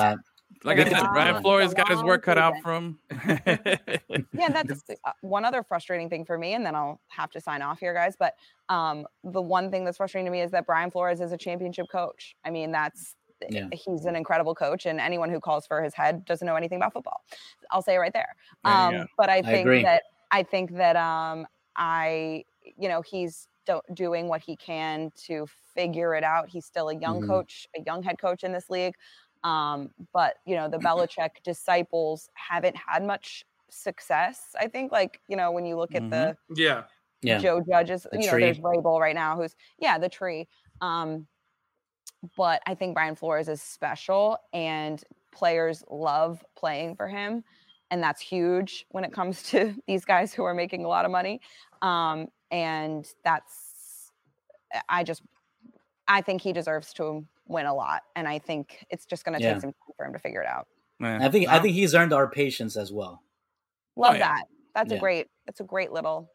over see. Like I said, Brian Flores got his work cut out season. from him. yeah that's uh, one other frustrating thing for me and then i'll have to sign off here guys but um the one thing that's frustrating to me is that brian flores is a championship coach i mean that's Yeah. he's an incredible coach and anyone who calls for his head doesn't know anything about football i'll say it right there There you um go. but i think agree. that i think that um i you know he's do- doing what he can to figure it out he's still a young Mhm. coach a young head coach in this league um, but you know, the Belichick disciples haven't had much success. I think, like you know, when you look at the yeah. Yeah. Joe Judges, The you know, tree. there's Vrabel right now, who's yeah, the tree. Um, but I think Brian Flores is special, and players love playing for him. and that's huge when it comes to these guys who are making a lot of money. Um, and that's, I just, I think he deserves to win a lot, and I think it's just going to Yeah. take some time for him to figure it out. Man. I think I think he's earned our patience as well. Love Oh, yeah. that. That's Yeah. a great. That's a great little.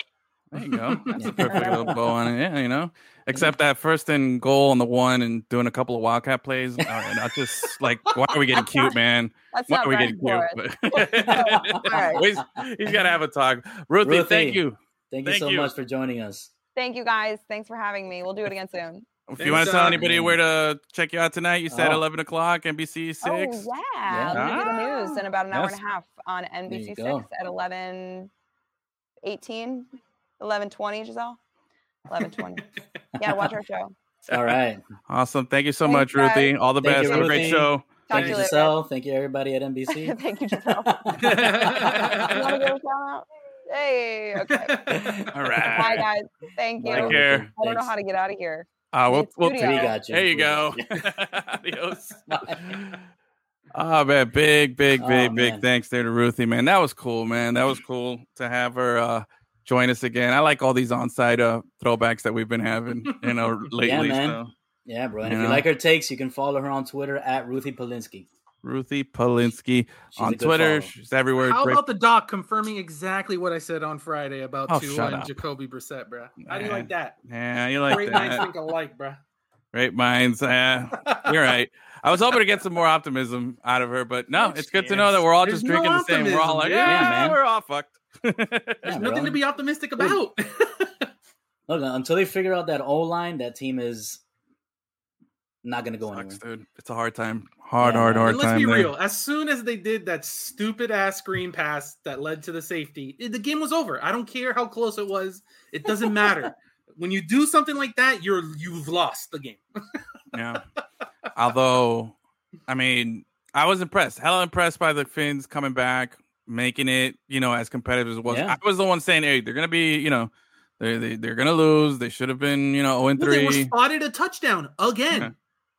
There you go. That's Yeah. a perfect little bow on it. Yeah, you know. Except that first and goal on the one and doing a couple of wildcat plays. All right, not just like why are we getting cute, man? That's Why not are we getting cute? Flores. Right. he's, he's got to have a talk. Ruthie, Ruthie. thank you. Thank you Thank so you. much for joining us. Thank you guys. Thanks for having me. We'll do it again soon. If you want to tell anybody um, where to check you out tonight, you said Oh. 11 o'clock, NBC 6. Oh yeah, let me do the news in about an hour Yes. and a half on you NBC go. six at 11, 18, 11, 20, Giselle, eleven twenty. yeah, watch our show. All right. Awesome. Thank you so Thanks, much, Ruthie. guys. All the Thank best. you, Have a great show. Talk Thank you, you later. Giselle. Thank you, everybody at NBC. Thank you, Giselle. You want to give a shout out? Hey, okay. All right. Bye, guys. Thank you. Take care. I don't know how to get out of here. Uh, we'll, we'll studio. We take got you. There you go. Adios. Oh man, big, big, Oh, big, big thanks there to Ruthie, man. That was cool, man. That was cool to have her uh join us again. I like all these on-site uh throwbacks that we've been having, you know, lately. Yeah, man. so. Yeah, bro. And You if you like her takes, you can follow her on Twitter at Ruthie Polinsky. Ruthie Polinsky She's on Twitter. follow. She's everywhere. How Great- about the doc confirming exactly what I said on Friday about Oh, Tua and up. Jacoby Brissett, bro? How do you like that? yeah, you like Great minds think alike, bro. Great minds. Yeah, you're right. I was hoping to get some more optimism out of her, but no, No it's good to know that we're all There's just no drinking the same. We're all like, yeah, Yeah, man. we're all fucked. Yeah, There's bro. nothing to be optimistic about. Look, until they figure out that O line, that team is not going to go Sucks, anywhere. dude. It's a hard time. Hard, Yeah, hard, hard and let's time. be there. real. As soon as they did that stupid ass screen pass that led to the safety, it- the game was over. I don't care how close it was. It doesn't matter. when you do something like that, you're you've lost the game. Yeah. Although, I mean, I was impressed. Hella impressed by the Finns coming back, making it, you know, as competitive as it was. Yeah. I was the one saying, hey, they're going to be, you know, they, they, they're going to lose. They should have been, you know, 0 and Well, they were 3. spotted a touchdown again. Yeah.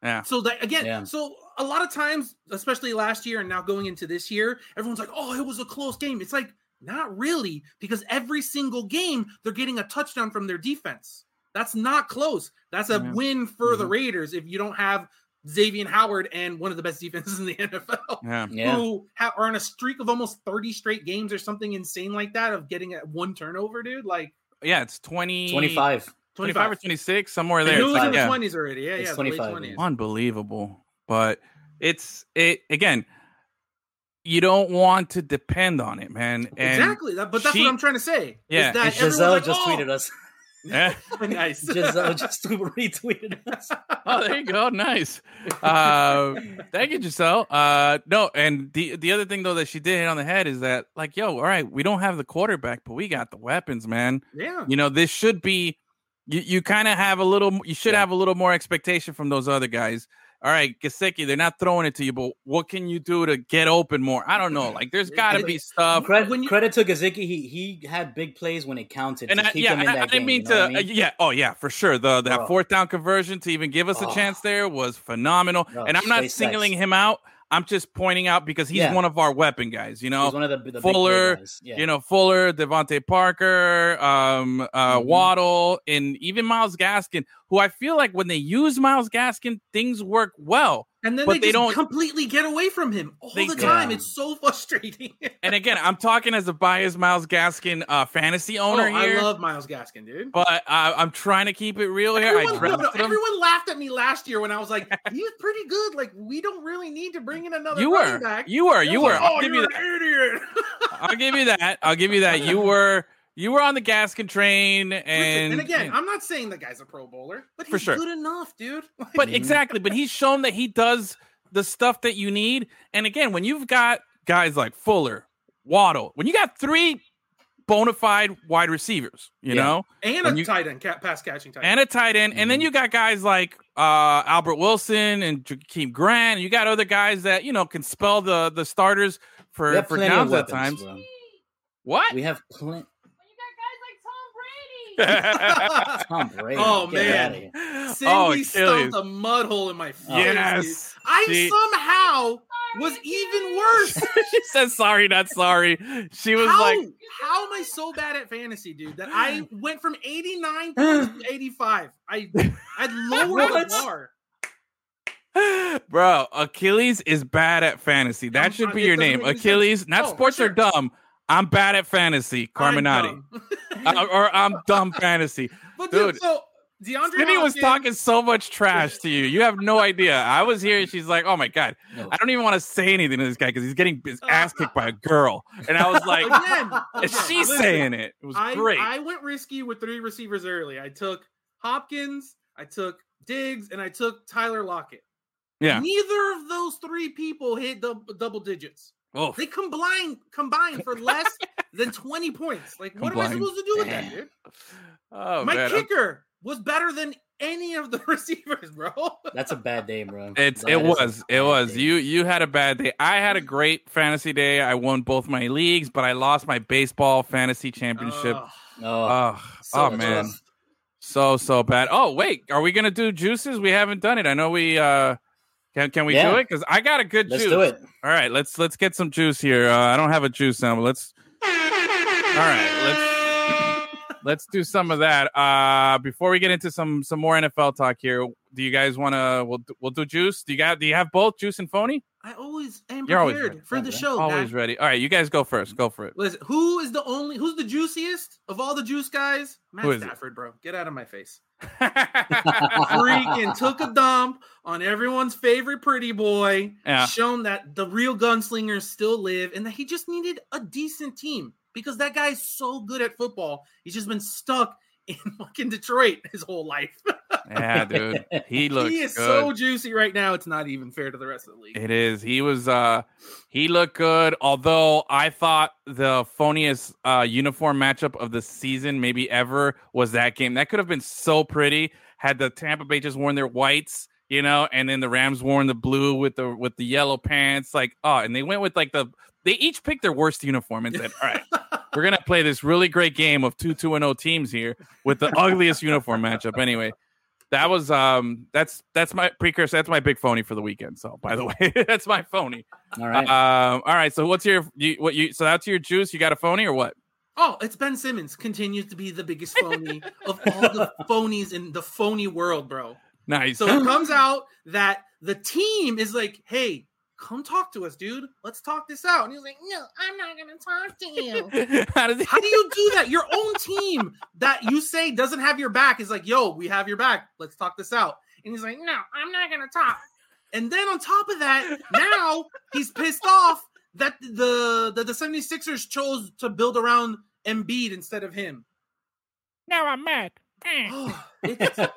Yeah. So that again, Yeah. so a lot of times, especially last year and now going into this year, everyone's like, "Oh, it was a close game." It's like not really because every single game they're getting a touchdown from their defense. That's not close. That's a Yeah. win for the Mhm. Raiders if you don't have Xavier Howard and one of the best defenses in the NFL. Yeah. Yeah. Who ha- are on a streak of almost 30 straight games or something insane like that of getting a one turnover, dude. Like Yeah. It's 20, 25. 25 or 26, somewhere They there. knew it It's was like, in the yeah. 20s already. Yeah, It's yeah, late 25, 20s. unbelievable. But it's it again. You don't want to depend on it, man. And exactly. That, but that's she- what I'm trying to say. Yeah. Is that Giselle like, just "Oh, tweeted us. Yeah. nice. Giselle just retweeted us. Oh, there you go. Nice. Uh, thank you, Giselle. Uh, no, and the the other thing though that she did hit on the head is that like, yo, all right, we don't have the quarterback, but we got the weapons, man. yeah. You know, this should be. You, you kind of have a little. You should Yeah. have a little more expectation from those other guys. All right, Gesicki, they're not throwing it to you, but what can you do to get open more? I don't know. Like, there's got to be stuff. Credit, when you- credit to Gesicki. He he had big plays when it counted And to I, keep yeah, him in I, that I didn't game. mean you know to. I mean? uh, yeah, oh yeah, for sure. The that Bro. fourth down conversion to even give us a Oh. chance there was phenomenal. Bro, and I'm not singling sex. him out. I'm just pointing out because he's Yeah. one of our weapon guys. You know, was one of the, the Fuller. Yeah. you know Fuller, DeVante Parker, um, uh, Mhm. Waddle, and even Myles Gaskin, who I feel like when they use Myles Gaskin, things work well. And then But they, they just don't- completely get away from him all They- the time. Yeah. It's so frustrating. And again, I'm talking as a biased Myles Gaskin uh, fantasy oh, owner here. I love Myles Gaskin, dude. but uh, I'm trying to keep it real here. I Everyone, no, no, everyone laughed at me last year when I was like, "He's pretty good. Like, we don't really need to bring in another You running were, back." you were, you were. like, I'll oh, give you're you that. an idiot. I'll give you that. I'll give you that. You were you were on the Gaskin train, and, and again, I'm not saying the guy's a Pro Bowler, but he's For sure. good enough, dude. Like, but exactly. But he's shown that he does the stuff that you need. And again, when you've got guys like Fuller, Waddle, when you got three bona fide wide receivers, you Yeah. know, and a you- tight end, pass catching tight end, and a tight end, and then Mhm. you got guys like uh, Albert Wilson and Jakeem Grant. And You got other guys that you know can spell the the starters for for plenty downs at times. bro. What? We have plenty. Oh, Tom Brady. Oh, get man. outta here. Cindy oh, Achilles. stumped a mud hole in my face. dude. Yes. I She- somehow was even worse. she said sorry, not sorry. She was how, like, how am I so bad at fantasy, dude? That I went from 89 to 85. I I lowered the bar. bro, Achilles is bad at fantasy. That I'm should not- be your name. make any sense. Achilles, not Oh, for sports are dumb. I'm bad at fantasy, I'm Carminati. Uh, or I'm dumb fantasy. but dude, Dude. so DeAndre Sydney was talking so much trash to you. You have no idea. I was here. and She's like, "Oh my god, No. I don't even want to say anything to this guy because he's getting his ass kicked by a girl." And I was like, Again, "And again, she's listen, saying it. It was I, great." I went risky with three receivers early. I took Hopkins, I took Diggs, and I took Tyler Lockett. yeah. Neither of those three people hit dub- double digits. Oh, They combined combined for less than 20 points. Like, what am I supposed to do with that, dude? oh My man. kicker was better than any of the receivers, bro. That's a bad day, bro. It's That it is a was it was day. you you had a bad day. I had a great fantasy day. I won both my leagues, but I lost my baseball fantasy championship. Ugh, Oh, Oh, so oh man, so so bad. Oh wait, are we gonna do juices? We haven't done it. I know we uh can can we Yeah. do it? Because I got a good juice. let's juice. do it. All right, let's let's get some juice here. Uh, I don't have a juice now, but let's. All right, let's let's do some of that. Uh, before we get into some some more NFL talk here, do you guys want to? We'll do- we'll do juice. Do you got? Do you have both juice and phony? I always am You're always prepared ready. for the show. Always ready. All right, you guys go first. Go for it. Listen, who is the only who's the juiciest of all the juice guys? Matt is it? Stafford, bro. Get out of my face. Freaking took a dump on everyone's favorite pretty boy. Yeah. Shown that the real gunslingers still live and that he just needed a decent team because that guy's so good at football. He's just been stuck in fucking Detroit his whole life. yeah, dude, he looks he is good. so juicy right now. It's not even fair to the rest of the league. It is. He was uh he looked good. Although I thought the phoniest uh uniform matchup of the season, maybe ever, was that game. That could have been so pretty had the Tampa Bay just worn their whites, you know, and then the Rams worn the blue with the with the yellow pants. Like, oh, and they went with like the they each picked their worst uniform and said, All right, we're gonna play this really great game of two two and O teams here with the ugliest uniform matchup. Anyway, that was um that's that's my precursor. That's my big phony for the weekend. So by the way, that's my phony. All right. Um, all right. So what's your you, what you? So that's your juice. You got a phony or what? Oh, it's Ben Simmons. Continues to be the biggest phony of all the phonies in the phony world, bro. Nice. So it comes out that the team is like, hey, come talk to us, dude. Let's talk this out. And he's like, no, I'm not going to talk to you. How does he? How do you do that? Your own team that you say doesn't have your back is like, yo, we have your back. Let's talk this out. And he's like, no, I'm not going to talk. And then on top of that, now he's pissed off that the, the the 76ers chose to build around Embiid instead of him. now I'm mad. It's-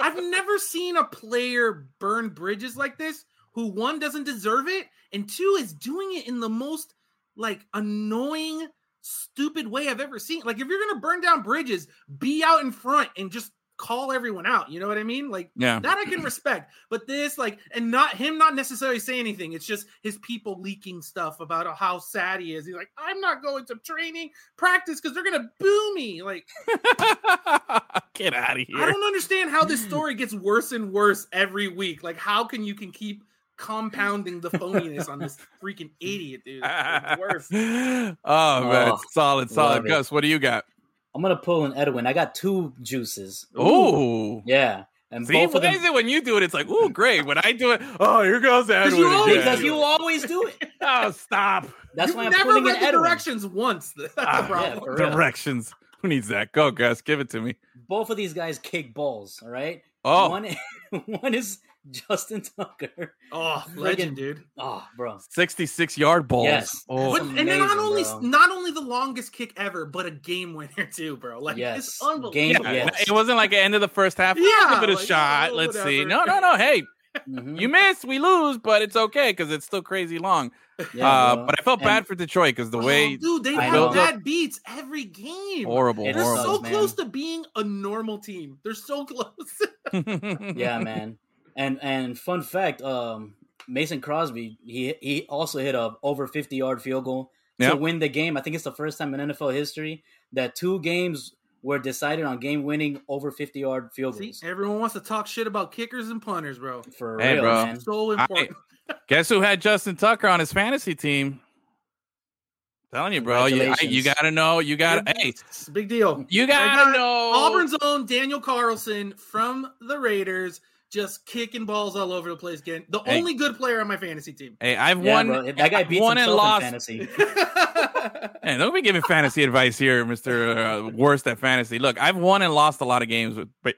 I've never seen a player burn bridges like this who one doesn't deserve it and two is doing it in the most like annoying stupid way I've ever seen. Like if you're to burn down bridges, be out in front and just call everyone out, you know what I mean? Like Yeah. that I can respect. But this like and not him not necessarily saying anything. It's just his people leaking stuff about how sad he is. He's like, "I'm not going to training practice cuz they're to boo me." Like Get out of here. I don't understand how this story gets worse and worse every week. Like, how can you can keep compounding the phoniness on this freaking idiot, dude? Worse. oh man, Oh, it's solid, solid. love it. Gus, what do you got? I'm gonna pull an Edwin. I got two juices. Ooh. Yeah, and See, both why of them is it when you do it? It's like, ooh, great. When I do it, oh, here goes Edwin. you always- again. because you always do it. oh, stop. That's You've why I'm never pulling read an the Edwin. directions once. That's Ah, the problem. for real. Directions. Who needs that? Go, Gus. Give it to me. Both of these guys kick balls. All right. Oh, One, one is Justin Tucker. Oh, Friggin- legend, dude. Oh, bro. 66 yard balls. Yes. Oh, But, and then not only bro. not only the longest kick ever, but a game winner too, bro. Like Yes. it's unbelievable. Game- yeah, yes. It wasn't like the end of the first half. Yeah, Yeah, give it a like, shot. oh, Let's see. No, no, no. Hey, Mhm. you miss, we lose, but it's okay because it's still crazy long. Yeah, uh, but I felt And- bad for Detroit because the Oh, way dude, they I have know. bad beats every game. horrible, It They're horrible. so man. close to being a normal team. They're so close. yeah, man. And and fun fact, um, Mason Crosby, he he also hit a over fifty yard field goal Yep. to win the game. I think it's the first time in NFL history that two games were decided on game winning over fifty yard field See, goals. everyone wants to talk shit about kickers and punters, bro. For Hey, real, bro. man. So important. Guess who had Justin Tucker on his fantasy team? Telling you, bro. You, I- you gotta know. You gotta. Hey, It's a big deal. you gotta got know. Auburn's own Daniel Carlson from the Raiders just kicking balls all over the place again. The Hey. only good player on my fantasy team. Hey, I've Yeah, won. bro. That guy I've beats won and himself in lost. fantasy. Hey, don't be giving fantasy advice here, Mister uh, Worst at fantasy. Look, I've won and lost a lot of games with, but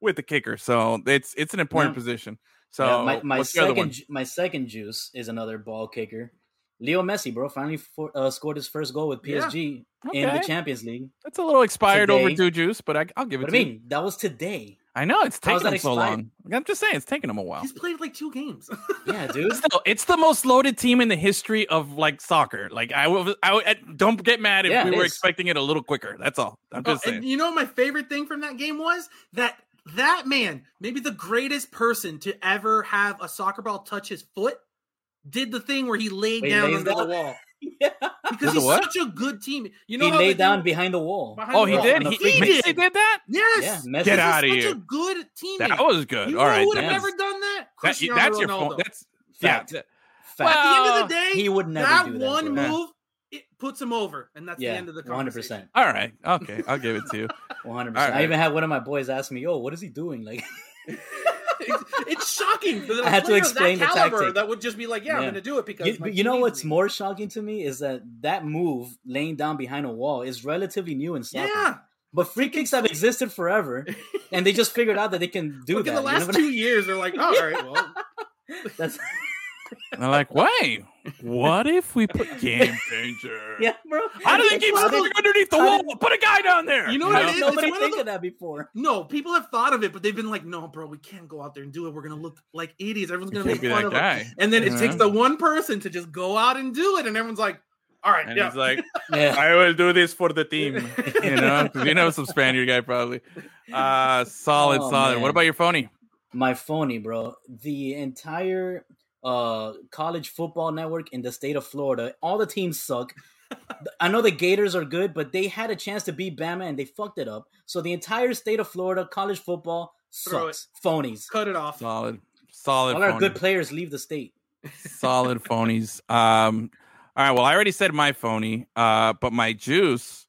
with the kicker, so it's it's an important Yeah. position. So Yeah, my my what's the other one? second my second juice is another ball kicker. Leo Messi, bro, finally for, uh, scored his first goal with Yeah. PSG in the Champions League. That's a little expired Today. overdue juice, but I, I'll give it But I to mean, you. that was today. I know it's How's taking that them so long. I'm just saying it's taking him a while. He's played like two games. Yeah, dude. Still, it's the most loaded team in the history of like soccer. Like I was, I, I don't get mad if Yeah, we were is. expecting it a little quicker. That's all. I'm Oh, just and saying. you know what my favorite thing from that game was that that man, maybe the greatest person to ever have a soccer ball touch his foot, did the thing where he laid Wait, down lays under the wall yeah. because Did he's what? such a good team. You know he how laid down game- behind the wall. behind Oh, the he wall. did. on the He, free Messi did that. Yes, Yeah, Messi. This Get is outta such here. a good team. That was good. You all know right, who would have then. Yes. never done that? That- Cristiano that's your Ronaldo. fault. That's yeah. Fact. th- Fact. At the end of the day, he would never that do that, one bro. move it puts him over, and that's yeah, the end of the conversation. 100%. All right. Okay, I'll give it to you. 100. percent I even had one of my boys ask me, "Yo, what is he doing?" Like, it's, it's shocking. I had to explain the that caliber tactic. That would just be like, yeah, I'm going to do it because you, you know what's me. more shocking to me is that that move, laying down behind a wall, is relatively new in soccer. Yeah, But free kicks have existed forever, and they just figured out that they can do Look, that. in the you know last I- two years, they're like, oh, all right, well, That's And they're like, wait, what if we put game changer? yeah, bro. How do they keep How did- underneath the wall? did- Put a guy down there. You know How what it did is? nobody It's one of think the- of that before? no, people have thought of it, but they've been like, no, bro, we can't go out there and do it. We're going to look like idiots. Everyone's going to can't make fun that of guy. us. And then it takes the one person to just go out and do it, and everyone's like, all right, And yeah. he's like, Yeah. I will do this for the team. You know, 'Cause you know some Spaniard guy probably. Uh solid, Oh, solid. man. What about your phony? My phony, bro. The entire uh college football network in the state of Florida, all the teams suck. I know the Gators are good, but they had a chance to beat Bama and they fucked it up. So the entire state of Florida college football Throw sucks. Phonies. Cut it off. Solid, solid. All our good players leave the state. solid phonies. Um, all right. Well, I already said my phony, uh, but my juice.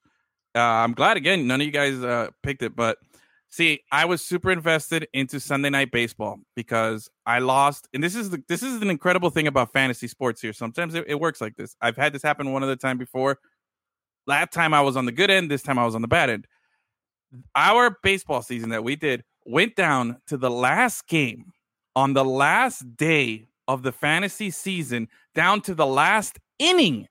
Uh, I'm glad again. None of you guys uh, picked it, but see, I was super invested into Sunday night baseball because I lost, and this is the, this is an incredible thing about fantasy sports here. Sometimes it, it works like this. I've had this happen one other time before. Last time I was on the good end. This time I was on the bad end. Our baseball season that we did went down to the last game on the last day of the fantasy season down to the last inning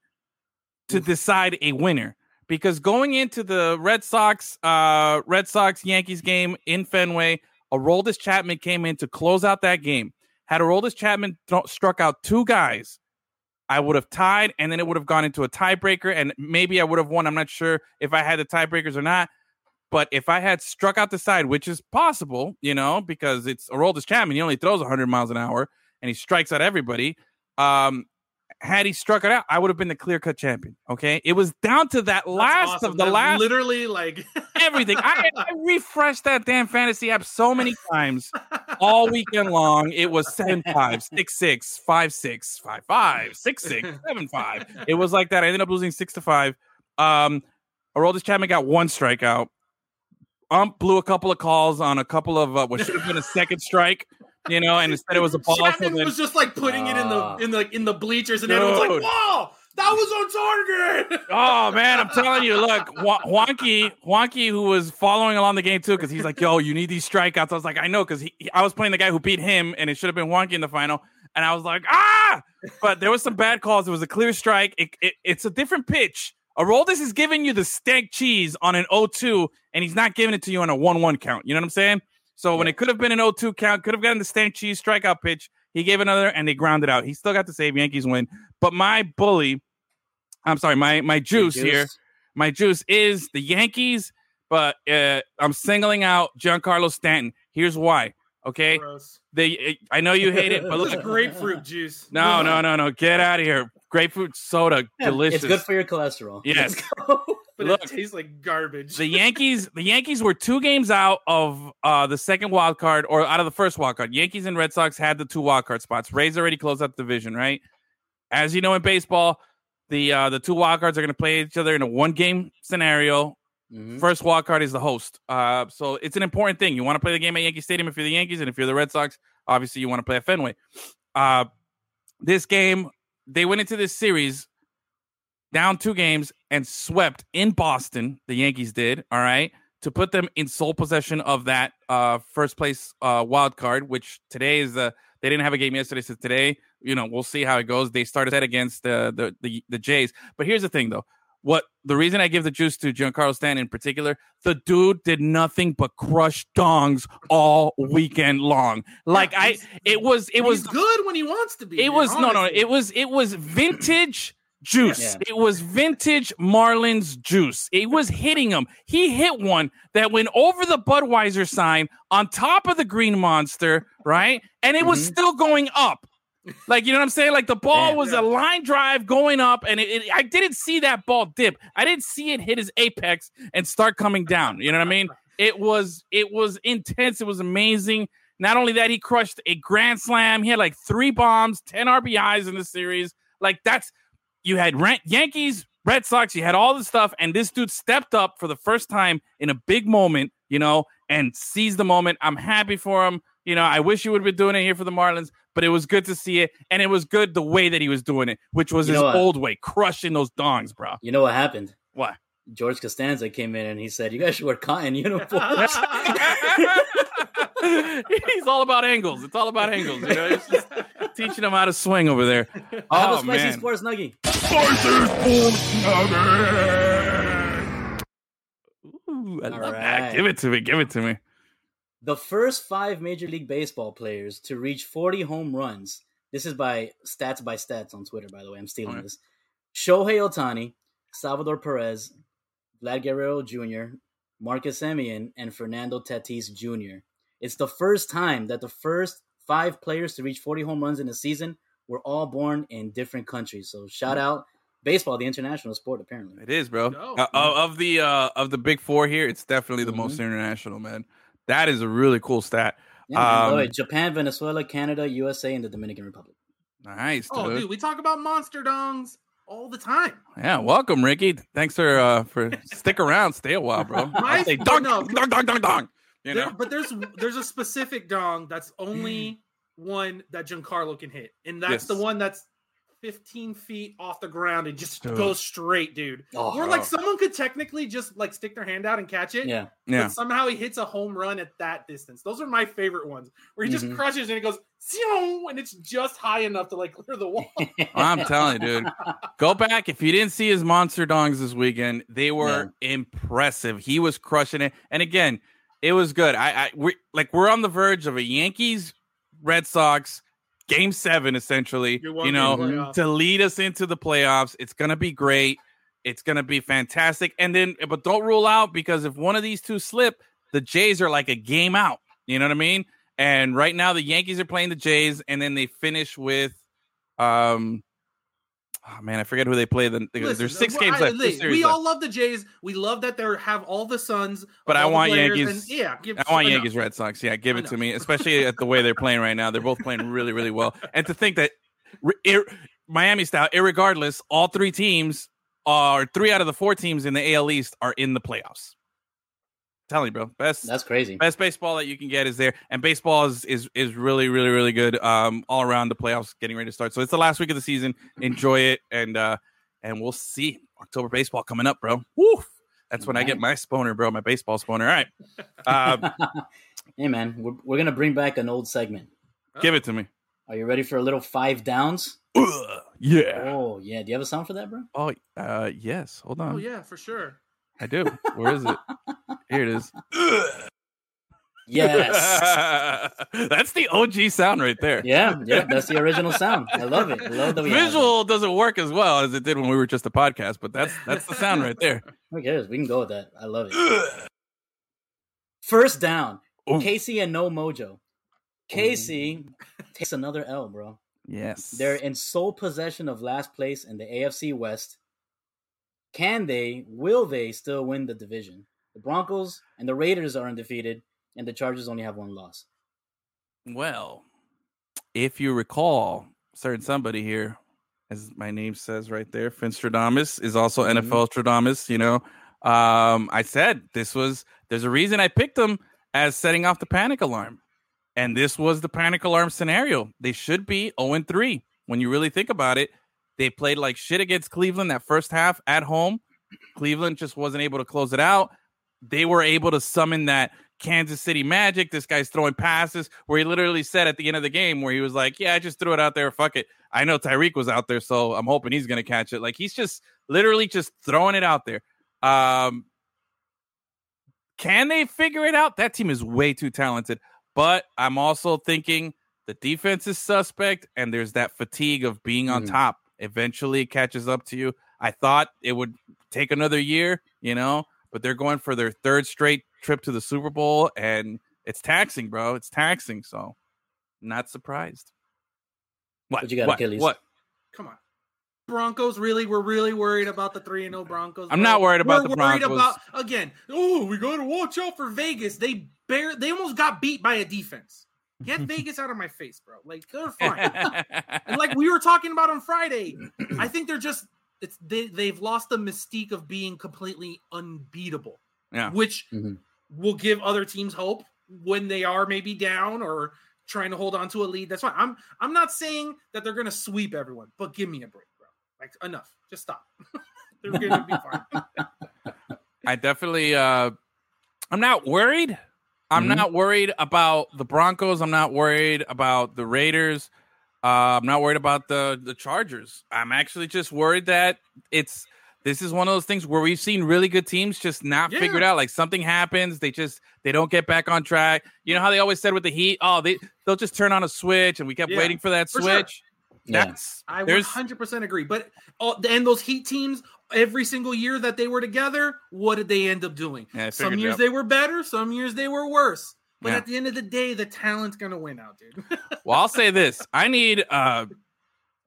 to decide a winner because going into the Red Sox uh Red Sox Yankees game in Fenway Aroldis Chapman came in to close out that game had Aroldis Chapman th- struck out two guys I would have tied and then it would have gone into a tiebreaker and maybe I would have won I'm not sure if I had the tiebreakers or not but if I had struck out the side, which is possible, you know, because it's Aroldis Chapman, he only throws 100 miles an hour and he strikes out everybody. Um, had he struck it out, I would have been the clear cut champion. Okay, it was down to that last awesome. of the That's last Literally, like, everything. I, I refreshed that damn fantasy app so many times all weekend long. It was seven five, six six, five six, five five, six six, seven five. It was like that. I ended up losing six to five. Um, Aroldis Chapman got one strikeout. Ump blew a couple of calls on a couple of uh, what should have been a second strike, you know, and instead it was a ball. so Chapman then- was just like putting it in the Ah. in the in the bleachers, and everyone's like, Dude. "Whoa, that was on target!" Oh man, I'm telling you, look, Wa- Wonky, Wonky, who was following along the game too, because he's like, "Yo, you need these strikeouts." I was like, "I know," because I was playing the guy who beat him, and it should have been Wonky in the final. And I was like, "Ah!" But there was some bad calls. It was a clear strike. It, it, it's a different pitch. Aroldis is giving you the stank cheese on an 0-2, and he's not giving it to you on a 1-1 count. You know what I'm saying? So when it could have been an 0-2 count, could have gotten the stank cheese strikeout pitch. He gave another, and they grounded out. He still got the save. Yankees win. But my bully, I'm sorry, my my juice, here, my juice is the Yankees. But uh, I'm singling out Giancarlo Stanton. Here's why. Okay, Gross. they. I know you hate it, but look, grapefruit juice. no, no, no, no. Get out of here. Grapefruit soda, delicious. It's good for your cholesterol. Yes. Let's go. but Look, it tastes like garbage. the Yankees, the Yankees were two games out of uh, the second wild card, or out of the first wild card. Yankees and Red Sox had the two wild card spots. Rays already closed out the division, right? As you know in baseball, the uh, the two wild cards are going to play each other in a one game scenario. Mhm. First wild card is the host, uh, so it's an important thing. You want to play the game at Yankee Stadium if you're the Yankees, and if you're the Red Sox, obviously you want to play at Fenway. Uh, this game, they went into this series down two games and swept in Boston. The Yankees did, all right, to put them in sole possession of that uh, first place uh, wild card. Which today is the they didn't have a game yesterday, so today, you know, we'll see how it goes. They started that against the the the, the Jays, but here's the thing, though. What the reason I give the juice to Giancarlo Stanton in particular, the dude did nothing but crush dongs all weekend long. Like Yeah, I, it was, it was good when he wants to be. it man, was no, no. It was it was vintage juice. Yeah. It was vintage Marlins juice. It was hitting him. He hit one that went over the Budweiser sign on top of the Green Monster, right? And it was Mhm. still going up. Like you know what I'm saying? Like the ball Yeah. was Yeah. a line drive going up, and it, it, I didn't see that ball dip. I didn't see it hit his apex and start coming down. You know what I mean? It was it was intense. It was amazing. Not only that, he crushed a grand slam. He had like three bombs, ten RBIs in the series. Like that's you had Ran- Yankees, Red Sox. You had all this stuff, and this dude stepped up for the first time in a big moment. You know, and seized the moment. I'm happy for him. You know, I wish he would have been doing it here for the Marlins, but it was good to see it, and it was good the way that he was doing it, which was You his old way, crushing those dongs, bro. You know what happened? What? George Costanza came in and he said, "You guys should wear cotton uniforms." He's all about angles. It's all about angles. You know, it's just teaching him how to swing over there. Have a Oh spicy man, sports nugget. Ooh, I All love that. Give it to me. Give it to me. The first five Major League Baseball players to reach 40 home runs. This is by Stats by Stats on Twitter, by the way. I'm stealing Alright. this. Shohei Ohtani, Salvador Perez, Vlad Guerrero Jr., Marcus Semien, and Fernando Tatis Jr. It's the first time that the first five players to reach 40 home runs in a season were all born in different countries. So shout out baseball, the international sport, apparently. It is, bro. Go. Uh, of of the uh, of the big four here, it's definitely the most international, man. That is a really cool stat. Yeah, man, by the Um, way, Japan, Venezuela, Canada, USA, and the Dominican Republic. Nice, Oh, dude. dude, we talk about monster dongs all the time. Yeah, welcome, Ricky. Thanks for uh for stick around, stay a while, bro. My- I'll say dong, no. dong, dong, dong, dong. You There- but there's there's a specific dong that's only one that Giancarlo can hit, and that's Yes. the one that's 15 feet off the ground and just Dude. goes straight, dude. Oh, Or like someone could technically just like stick their hand out and catch it, yeah. yeah. but somehow he hits a home run at that distance. Those are my favorite ones, where he just Mhm. crushes and it goes, and it's just high enough to like clear the wall. I'm telling you, dude. Go back if you didn't see his monster dongs this weekend. They were impressive. He was crushing it, and again, it was good. I, I we like we're on the verge of a Yankees Red Sox game seven, essentially. You know, playoff. to lead us into the playoffs. It's gonna be great. It's gonna be fantastic. And then, but don't rule out because if one of these two slip, the Jays are like a game out. You know what I mean? And right now, the Yankees are playing the Jays, and then they finish with, um, oh man, I forget who they play. The, Listen, there's six uh, games I- left. six we left. all love the Jays. We love that they have all the sons. But I want Yankees- And yeah, give, I want enough. Yankees Red Sox. Yeah, give it know. to me, especially at the way they're playing right now. They're both playing really, really well. And to think that ir- Miami style, irregardless, all three teams are three out of the four teams in the AL East are in the playoffs. Telling you, bro, best That's crazy. best baseball that you can get is there, and baseball is is is really, really, really good. Um, all around the playoffs getting ready to start. So it's the last week of the season. Enjoy it, and uh, and we'll see October baseball coming up, bro. Woo! That's when I get my spawner, bro. My baseball spawner. All right, uh, hey man, we're, we're gonna bring back an old segment. give it to me. Are you ready for a little five downs? Yeah. Oh yeah. Do you have a sound for that, bro? Oh, uh, yes. Hold on. Oh yeah, for sure. I do. Where is it? Here it is. Yes. That's the OG sound right there. yeah, yeah. That's the original sound. I love it. I love that we. Visual doesn't work as well as it did when we were just a podcast, but that's that's the sound right there. Who cares? We can go with that. I love it. First down. Ooh. Casey and no mojo. Casey takes another L, bro. Yes. They're in sole possession of last place in the AFC West. Can they, will they still win the division? The Broncos and the Raiders are undefeated, and the Chargers only have one loss. Well, if you recall, certain somebody here, as my name says right there, Finstradamus is also Mhm. NFL Stradamus. You know, um, I said this was. There's a reason I picked them as setting off the panic alarm, and this was the panic alarm scenario. They should be 0 3 when you really think about it. They played like shit against Cleveland that first half at home. Cleveland just wasn't able to close it out. They were able to summon that Kansas City magic. This guy's throwing passes where he literally said at the end of the game, where he was like, Yeah, I just threw it out there. Fuck it. I know Tyreek was out there, so I'm hoping he's going to catch it. Like he's just literally just throwing it out there. Um, can they figure it out? That team is way too talented. But I'm also thinking the defense is suspect, and there's that fatigue of being on Mhm. top. Eventually, catches up to you. I thought it would take another year, you know, but they're going for their third straight trip to the Super Bowl, and it's taxing, bro. It's taxing. So, not surprised. What? What you got, what? Achilles? What? Come on. Broncos really we're really worried about the 3 and 0 Broncos. I'm not worried about We're the worried Broncos. about again. Oh, we got to watch out for Vegas. They bear they almost got beat by a defense. Get Vegas out of my face, bro. Like they're fine. and like we were talking about on Friday, I think they're just it's they they've lost the mystique of being completely unbeatable. Yeah. Which Mhm. will give other teams hope when they are maybe down or trying to hold on to a lead. That's fine. I'm I'm not saying that they're gonna sweep everyone, but give me a break, bro. Like enough. Just stop. they're gonna be fine. I definitely uh I'm not worried. I'm Mhm. not worried about the Broncos. I'm not worried about the Raiders. Uh, I'm not worried about the the Chargers. I'm actually just worried that it's this is one of those things where we've seen really good teams just not Yeah. figured out. Like something happens, they just they don't get back on track. You know how they always said with the Heat, oh they they'll just turn on a switch, and we kept Yeah, waiting for that for sure. switch. Yeah. I there's 100% agree. But uh, and those Heat teams, every single year that they were together, what did they end up doing? Yeah, some years they were better, some years they were worse. But Yeah. at the end of the day, the talent's gonna win out, dude. Well, I'll say this: I need uh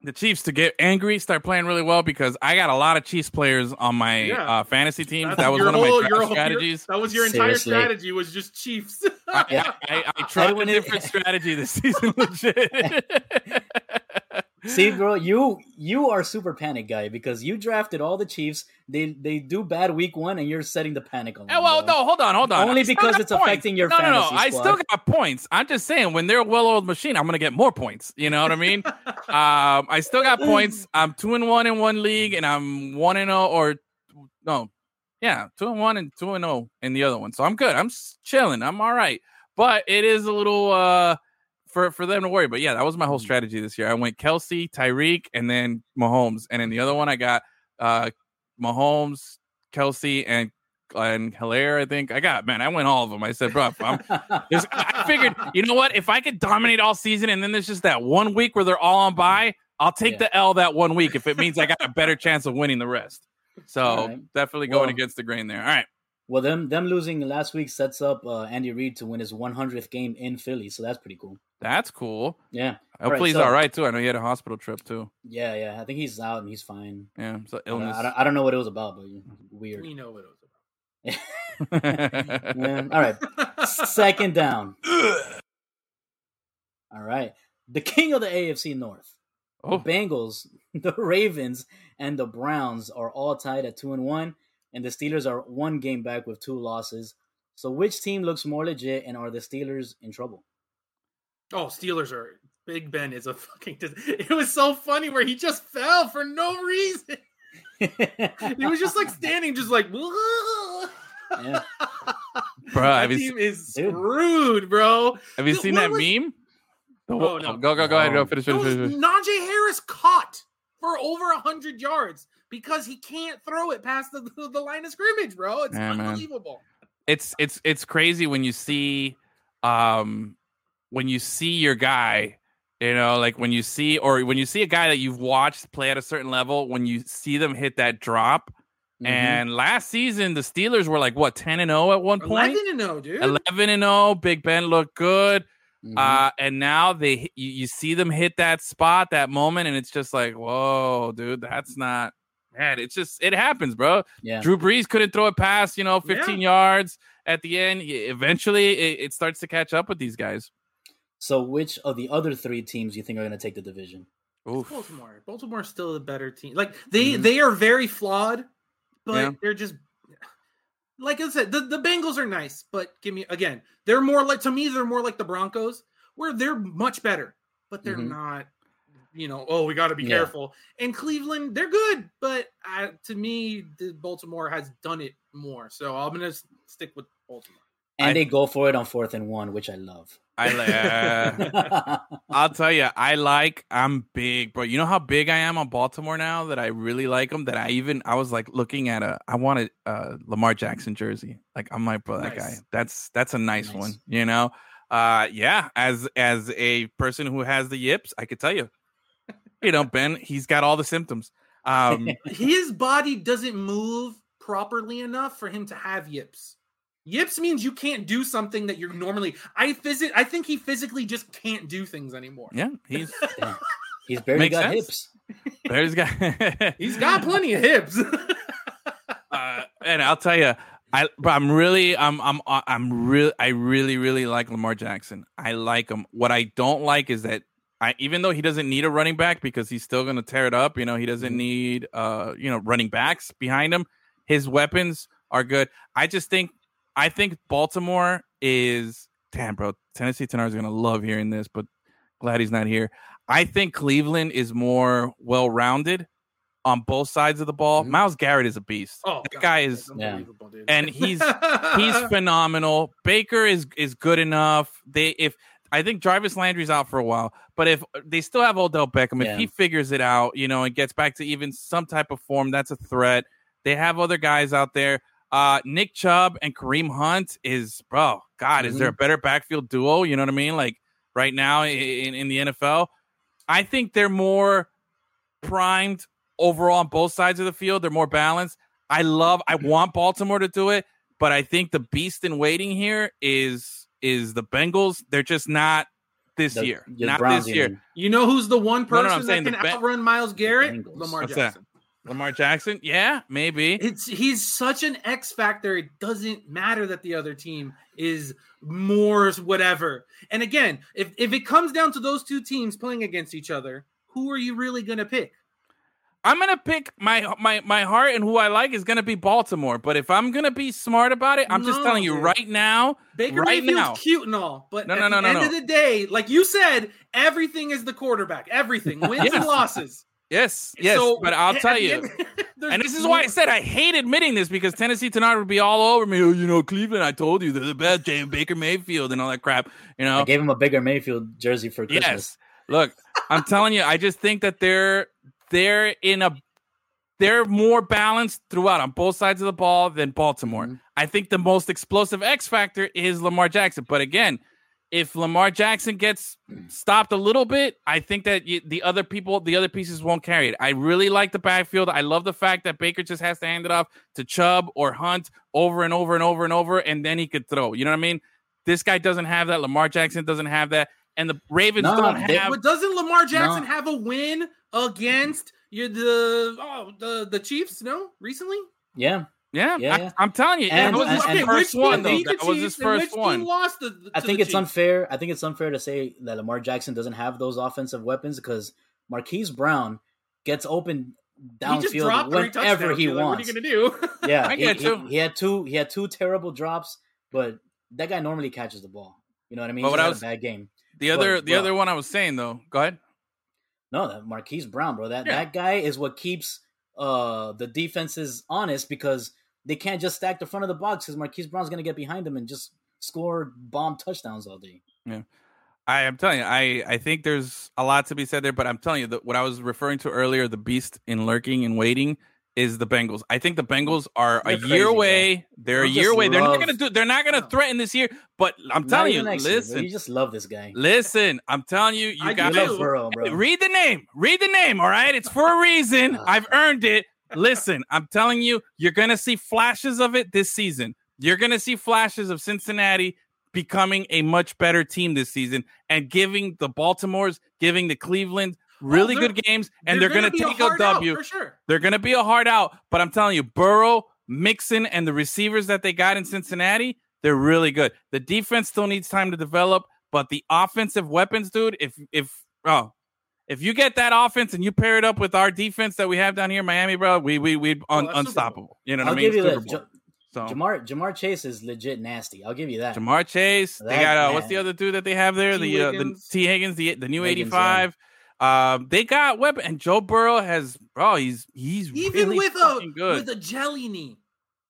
the Chiefs to get angry, start playing really well because I got a lot of Chiefs players on my Yeah. uh, fantasy teams. That's that was your one of my whole- draft your whole- your- strategies. that was your entire Seriously. strategy was just Chiefs. I, Yeah. I, I tried a Everyone different strategy this season. Legit. See, bro, you you are super panic guy because you drafted all the Chiefs. They they do bad week one, and you're setting the panic on. Eh, well, no, hold on, hold on. Only because it's affecting your no, no, no. fantasy I still got points. I'm just saying, when they're a well-oiled machine, I'm going to get more points. You know what I mean? um, I still got points. I'm two and one in one league, and I'm one and zero, or no, yeah, two and one and two and zero in the other one. So I'm good. I'm chilling. I'm all right. But it is a little uh for for them to worry. But yeah, that was my whole Mm. strategy this year. I went Kelce, Tyreek, and then Mahomes, and in the other one, I got uh Mahomes, Kelce, and and Helaire. I think I got man. I went all of them. I said, bro, I'm I figured, you know what? If I could dominate all season and then there's just that one week where they're all on bye, I'll take Yeah. the L that one week if it means I got a better chance of winning the rest. So right. definitely going Well- against the grain there. All right. Well, them them losing last week sets up uh, Andy Reid to win his 100th game in Philly, so that's pretty cool. That's cool. Yeah, Hopefully he's so- all right too. I know he had a hospital trip too. yeah, yeah. I think he's out and he's fine. Yeah. So illness. I don't, I don't know what it was about, but weird. we know what it was Yeah, all right, second down. All right, the king of the AFC North. oh, The Bengals, the Ravens, and the Browns are all tied at two and one, and the Steelers are one game back with two losses. So, which team looks more legit, and are the Steelers in trouble? Oh, Steelers are Big Ben is a fucking. It was so funny where he just fell for no reason. He was just like standing, just like. yeah. bro, that have you, team is Dude. screwed, bro. have you Dude, seen that was- meme? The- Oh, no. Go, go, go ahead. Go um, finish, There finish, was finish. finish. Najee Harris caught for over hundred yards because he can't throw it past the, the, the line of scrimmage, bro. It's Yeah, man. unbelievable. it's it's it's crazy when you see um when you see your guy you know like when you see or when you see a guy that you've watched play at a certain level when you see them hit that drop Mhm. and last season the steelers were like what 10 and 0 at one point Eleven to know, dude. 11 and 0 big ben looked good Mhm. uh and now they you, you see them hit that spot that moment and it's just like whoa dude that's not man, it's just it happens, bro. Yeah. Drew Brees couldn't throw it past, you know, 15 yards at the end. Eventually, it, it starts to catch up with these guys. So, which of the other three teams do you think are going to take the division? Oof. Baltimore. Baltimore's still the better team. Like they Mhm. they are very flawed, but Yeah. they're just like I said, the, the Bengals are nice, but give me again, they're more like to me, they're more like the Broncos, where they're much better, but they're Mhm. not. You know, oh, we got to be Yeah. careful. And Cleveland, they're good, but I, to me, the Baltimore has done it more. So I'm gonna stick with Baltimore. And I- they go for it on fourth and one, which I love. I li- uh, I'll tell you, I like. I'm big, bro. You know how big I am on Baltimore now that I really like them. That I even I was like looking at a. I wanted a Lamar Jackson jersey. Like I'm like, bro, that Nice. guy. That's that's a nice, Nice. one. You know. Uh, yeah. As as a person who has the yips, I could tell you. You know, Ben, he's got all the symptoms. Um, His body doesn't move properly enough for him to have yips. Yips means you can't do something that you're normally. I visit. I think he physically just can't do things anymore. yeah, he's He's barely Makes got sense. hips. there's got He's got plenty of hips. uh, and I'll tell you, I but I'm really I'm I'm uh, I'm really I really really like Lamar Jackson. I like him. What I don't like is that I even though he doesn't need a running back because he's still going to tear it up. You know, he doesn't need uh you know running backs behind him. His weapons are good. I just think I think Baltimore is damn bro. Tennessee Tenor is going to love hearing this, but glad he's not here. I think Cleveland is more well rounded on both sides of the ball. Mhm. Myles Garrett is a beast. oh, that guy is unbelievable, dude. and he's he's phenomenal. Baker is is good enough. They if I think Jarvis Landry's out for a while, but if they still have Odell Beckham, Yeah. if he figures it out, you know, and gets back to even some type of form, that's a threat. They have other guys out there. Uh, Nick Chubb and Kareem Hunt is bro. God, is there a better backfield duo? You know what I mean? Like right now in, in the NFL, I think they're more primed overall on both sides of the field. They're more balanced. I love. I want Baltimore to do it, but I think the beast in waiting here is is the Bengals. They're just not this The- year. the Not Browns, this year. mean. you know who's the one No, no, person I'm that can Be- outrun Myles Garrett? Lamar What's that? Jackson. Lamar Jackson. Yeah, maybe. It's he's such an X factor. It doesn't matter that the other team is more whatever. And again, if if it comes down to those two teams playing against each other, who are you really gonna pick? I'm gonna pick my my my heart and who I like is gonna be Baltimore. But if I'm gonna be smart about it, I'm just telling you dude. right now. Baker right Mayfield's now. cute and all, but No, at no, no, the no, end no. of the day, like you said, everything is the quarterback. Everything wins Yes. and losses. Yes, yes. So, but I'll tell the you. end- And this is why I said I hate admitting this because Tennessee tonight would be all over me. Oh, you know, Cleveland, I told you they're the best, Jay Baker Mayfield and all that crap. You know, I gave him a bigger Mayfield jersey for Christmas. Yes. Look, I'm telling you, I just think that they're they're in a they're more balanced throughout on both sides of the ball than Baltimore. Mhm. I think the most explosive X factor is Lamar Jackson. But again, if Lamar Jackson gets stopped a little bit, I think that y the other people, the other pieces won't carry it. I really like the backfield. I love the fact that Baker just has to hand it off to Chubb or Hunt over and over and over and over, and then he could throw. You know what I mean? This guy doesn't have that. Lamar Jackson doesn't have that. And the Ravens No, don't they- have But doesn't Lamar Jackson No. have a win against you the oh the the Chiefs? No, recently. Yeah. Yeah, Yeah, I, I'm telling you, And- that was his and- and- first which one. Though. the That was his Chiefs and first which one. Lost the, the- I think the it's Chiefs? unfair. I think it's unfair to say that Lamar Jackson doesn't have those offensive weapons because Marquise Brown gets open He just downfield dropped three whenever he You're like, wants. What are you gonna do? Yeah, I he, get he- you. he had two. He had two terrible drops, but that guy normally catches the ball. You know what I mean? But He what I was- a bad game. The other, But, the bro. other one I was saying though. Go ahead. No, that Marquise Brown, bro. That Yeah. that guy is what keeps uh the defenses honest because they can't just stack the front of the box because Marquise Brown's gonna get behind them and just score bomb touchdowns all day. Yeah. I am telling you, I, I think there's a lot to be said there, but I'm telling you that what I was referring to earlier, the beast in lurking and waiting, is the Bengals. I think the Bengals are They're a crazy, year bro. away. They're a year away. They're not gonna do. They're not gonna threaten this year. But I'm Not telling you, next year, bro. listen, you just love this guy. listen. I'm telling you, you got do. You love Burrow, bro. Read the name. Read the name. All right. It's for a reason. I've earned it. Listen, I'm telling you, you're going to see flashes of it this season. You're going to see flashes of Cincinnati becoming a much better team this season and giving the Baltimore's, giving the Cleveland really they're- good games, and they're, gonna going to take a, hard out, for sure. They're going to be a hard out, but I'm telling you, Burrow, Mixon, and the receivers that they got in Cincinnati, they're really good. The defense still needs time to develop, but the offensive weapons, dude, if if oh, if you get that offense and you pair it up with our defense that we have down here in Miami, bro, we we we un, Oh, that's Super Bowl. unstoppable. You know what I'll I mean? give you Super that. Bowl. So Ja'Marr Ja'Marr Chase is legit nasty. I'll give you that. Ja'Marr Chase, they got uh, what's the other dude that they have there? T. the uh, the Tee Higgins, the the new Higgins, eighty five. Um, they got weapon, and Joe Burrow has, bro, he's he's Even really with a good. with a jelly knee.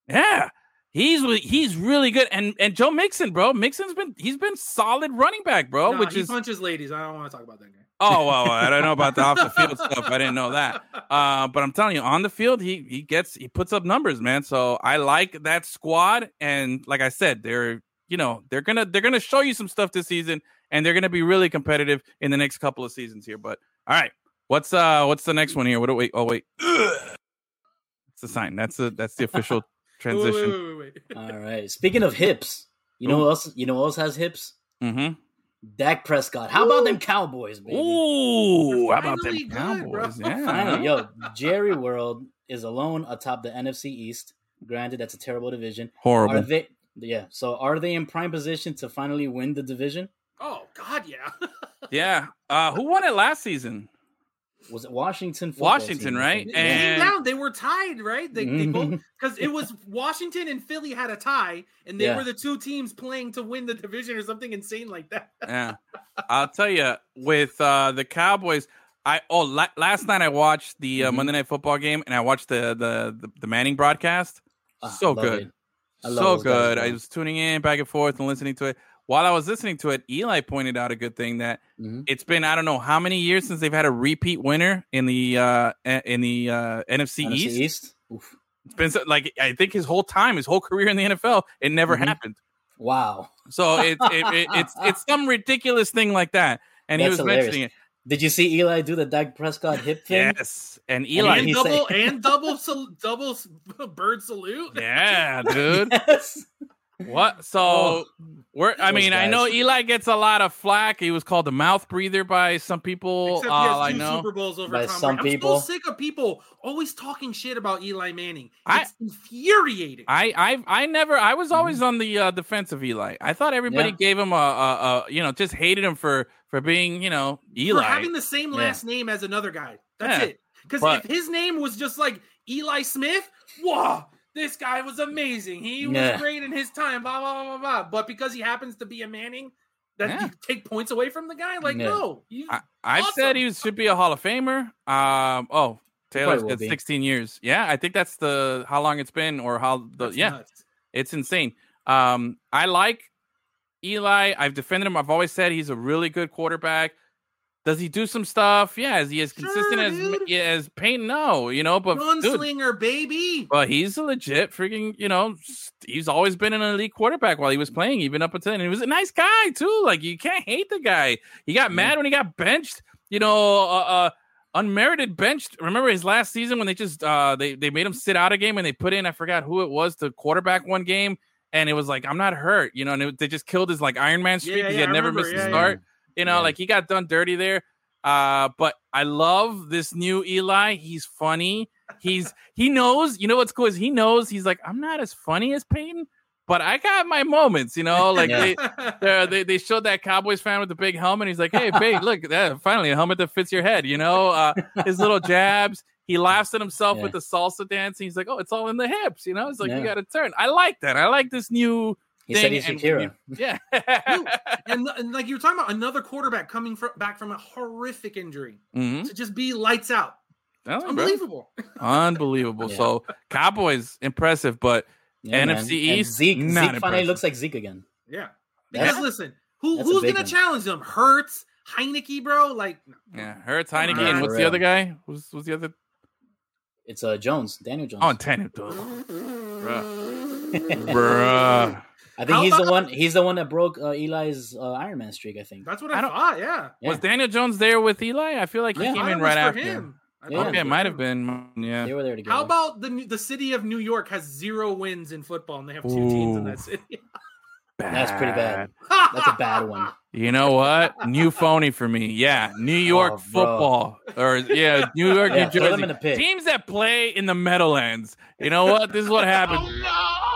Yeah, he's he's really good, and and Joe Mixon, bro, Mixon's been he's been solid running back, bro. Nah, which he is punches ladies. I don't want to talk about that guy. oh well, I don't know about the off the field stuff. I didn't know that. Uh, but I'm telling you, on the field, he he gets he puts up numbers, man. So I like that squad, and like I said, they're you know they're gonna they're gonna show you some stuff this season, and they're gonna be really competitive in the next couple of seasons here. But all right, what's uh what's the next one here? What do wait? Oh wait, it's a sign. That's a that's the official transition. wait, wait, wait, wait. All right. Speaking of hips, you know Ooh. who else? You know who else has hips? Mm-hmm. Dak Prescott. How about them Cowboys, baby? Ooh, how about Finally them good, bro. Cowboys? Yeah, Finally, yo, Jerry World is alone atop the NFC East. Granted, that's a terrible division. horrible. Are they? Yeah. So, are they in prime position to finally win the division? Oh God, yeah. Yeah. Uh, who won it last season? Was it Washington? Washington, team, right? think? They And- down. They were tied, right? They, they both because it was Washington and Philly had a tie, and they Yeah. were the two teams playing to win the division or something insane like that. yeah. I'll tell you, with uh, the Cowboys, I oh la- last night I watched the uh, Mhm. Monday Night Football game and I watched the the the, the Manning broadcast. Ah, so good, it. I love so those guys, good. I was tuning in back and forth and listening to it. While I was listening to it, Eli pointed out a good thing that Mhm. it's been I don't know how many years since they've had a repeat winner in the uh, in the uh, NFC, NFC East. East. Oof. It's been so, like I think his whole time, his whole career in the NFL, it never Mhm. happened. Wow. So it, it, it, it's it's some ridiculous thing like that, and he was hilarious. mentioning it. Did you see Eli do the Dak Prescott hip thing? Yes, and Eli, and he double said- and double sal- double bird salute. yeah, dude. Yes. What? So Oh, we're. I those mean, I know. Eli gets a lot of flack. He was called the mouth breather by some people. Except he has I two know. Super Bowls over By Tom some Brady. I'm people. still sick of people always talking shit about Eli Manning. I- It's infuriating. I, I I never I was always on the uh, defense of Eli. I thought everybody Mm-hmm. Yeah. gave him a, a, a you know just hated him for for being you know Eli. For having the same Yeah. last name as another guy. That's Yeah. it. Because if his name was just like Eli Smith, whoa, this guy was amazing. He was Yeah. great in his time, blah, blah, blah, blah, blah. But because he happens to be a Manning, that Yeah. you take points away from the guy? Like, Yeah. no. I, I've Awesome. said he should be a Hall of Famer. Um. Oh, Taylor's will got 16 years. Yeah, I think that's the how long it's been or how the that's yeah. nuts. It's insane. Um, I like Eli. I've defended him. I've always said he's a really good quarterback. Does he do some stuff? Yeah. Is he as consistent Sure, as as Payne? No, you know, but dude, Gunslinger, baby. but he's a legit freaking. You know, he's always been an elite quarterback while he was playing, even up until and he was a nice guy too. Like you can't hate the guy. He got mad when he got benched. You know, uh, uh unmerited benched. Remember his last season when they just uh they they made him sit out a game and they put in I forgot who it was to quarterback one game and it was like I'm not hurt, you know, and it, they just killed his like Iron Man streak Yeah, because yeah, he had I never remember, missed yeah, a start. You know, Yeah. like he got done dirty there. Uh, but I love this new Eli. He's funny. He's he knows. You know what's cool is he knows. He's like I'm not as funny as Peyton, but I got my moments. You know, like Yeah. they they they they showed that Cowboys fan with the big helmet. He's like, "Hey, babe, look, that finally a helmet that fits your head." You know, uh, his little jabs. He laughs at himself Yeah. with the salsa dancing. He's like, "Oh, it's all in the hips." You know, it's like you got to turn. I like that. I like this new He thing. said he's and- Shakira. Yeah, and, and like you were talking about another quarterback coming from, back from a horrific injury Mhm. to just be lights out. Oh, bro. Unbelievable. unbelievable. Yeah. So Cowboys impressive, but Yeah, man. NFC And East, Zeke, not Zeke finally looks like Zeke again. Yeah. That's- Because listen, who who's gonna one. challenge them? Hurts, Heinicke, bro. Like, yeah, Hurts, Heinicke, on, and what's the other guy? Who's who's the other? It's uh Jones, Daniel Jones. Oh, Tanner. Bruh. Bruh. I think How he's the about- one. He's the one that broke uh, Eli's uh, Iron Man streak. I think. that's what I I, thought. Yeah. Yeah. Was Daniel Jones there with Eli? I feel like he Yeah. came in right for after. him. I Yeah. thought Okay, it it might have been. Yeah. They were there together. How about the the city of New York has zero wins in football and they have two teams in that city? bad. That's pretty bad. That's a bad one. You know what? New phony for me. Yeah, New York Oh, football, or yeah, New York, Yeah, New Jersey. in the pit. Teams that play in the Meadowlands. You know what? This is what happens. no!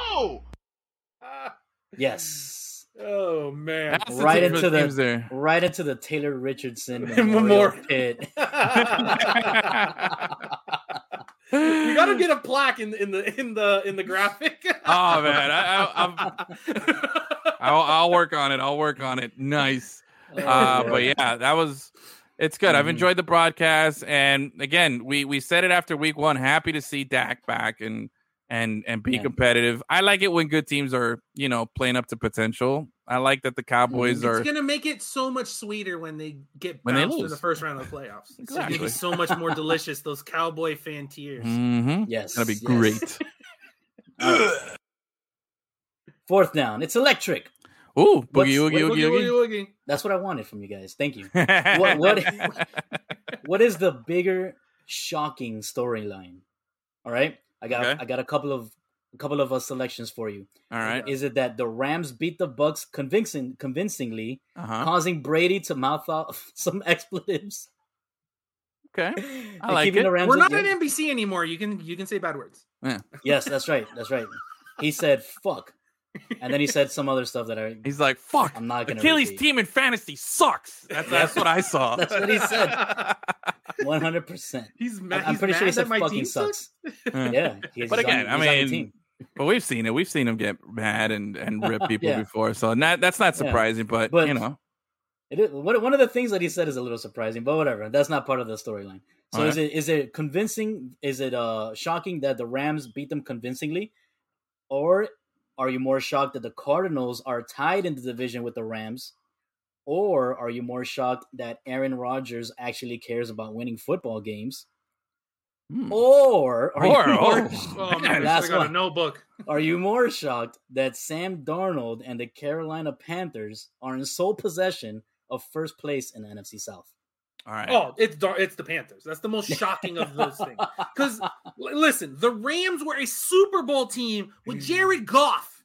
Yes. oh man. That's Right team- into the there. right into the Taylor Richardson Memorial. Memorial Pit. you gotta get a plaque in in the in the in the graphic. Oh man, I, I, I'm, I'll, I'll work on it. I'll work on it. Nice. Uh, but yeah, that was. It's good. I've Mhm. enjoyed the broadcast, and again, we we said it after week one. Happy to see Dak back and and and be Yeah. competitive. I like it when good teams are you know playing up to potential. I like that the Cowboys it's are. It's gonna make it so much sweeter when they get When they bounced in the first round of the playoffs. It's gonna be so much more delicious. Those cowboy fan tears. Mm-hmm. Yes. Gonna be yes. great. Fourth down. It's electric. Ooh, What's- boogie oogie what- oogie Woogie, oogie. woogie, woogie. That's what I wanted from you guys. Thank you. What- what- what is the bigger shocking storyline? All right. I got Okay. I got a couple of a couple of uh, selections for you. All right. Is it that the Rams beat the Bucs convincing convincingly, Uh huh. causing Brady to mouth off some expletives? Okay. I like it. We're not game? at NBC anymore. You can you can say bad words. Yeah. Yes, that's right. That's right. He said "fuck," and then he said some other stuff that I. He's like, "Fuck." I'm not gonna Achilles repeat. team in fantasy sucks. That's that's what I saw. That's what he said. One hundred percent. He's mad. I'm he's pretty sure he said my "fucking team sucks." Yeah. Yeah, he's But again, he's I on the mean. But we've seen it. We've seen him get mad and and rip people Yeah. before. So not, that's not Yeah. surprising. But, But- you know, It is, one one of the things that he said is a little surprising, but whatever. That's not part of the storyline. So All is it is it convincing? Is it uh shocking that the Rams beat them convincingly, or are you more shocked that the Cardinals are tied in the division with the Rams, or are you more shocked that Aaron Rodgers actually cares about winning football games, Hmm. or are Or- you more, or- Oh man, I Last got a one. notebook. are you more shocked that Sam Darnold and the Carolina Panthers are in sole possession of first place in the NFC South? All right. Oh, it's it's the Panthers. That's the most shocking of those things. Because listen, the Rams were a Super Bowl team with Jared Goff.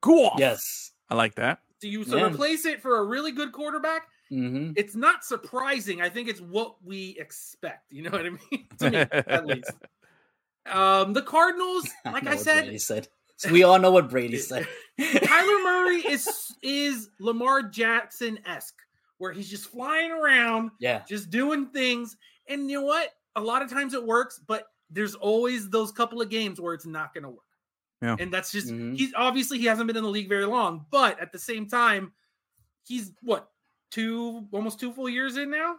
Go off. yes. I like that. So you so Yeah. replace it for a really good quarterback. hmm It's not surprising. I think it's what we expect. You know what I mean? to me, at least. Um, the Cardinals, like I, said, Brady said. So we all know what Brady said. Kyler Murray is is Lamar Jackson esque, where he's just flying around, yeah, just doing things. And you know what? A lot of times it works, but there's always those couple of games where it's not going to work. Yeah. And that's just Mhm. he's obviously he hasn't been in the league very long, but at the same time, he's what two almost two full years in now.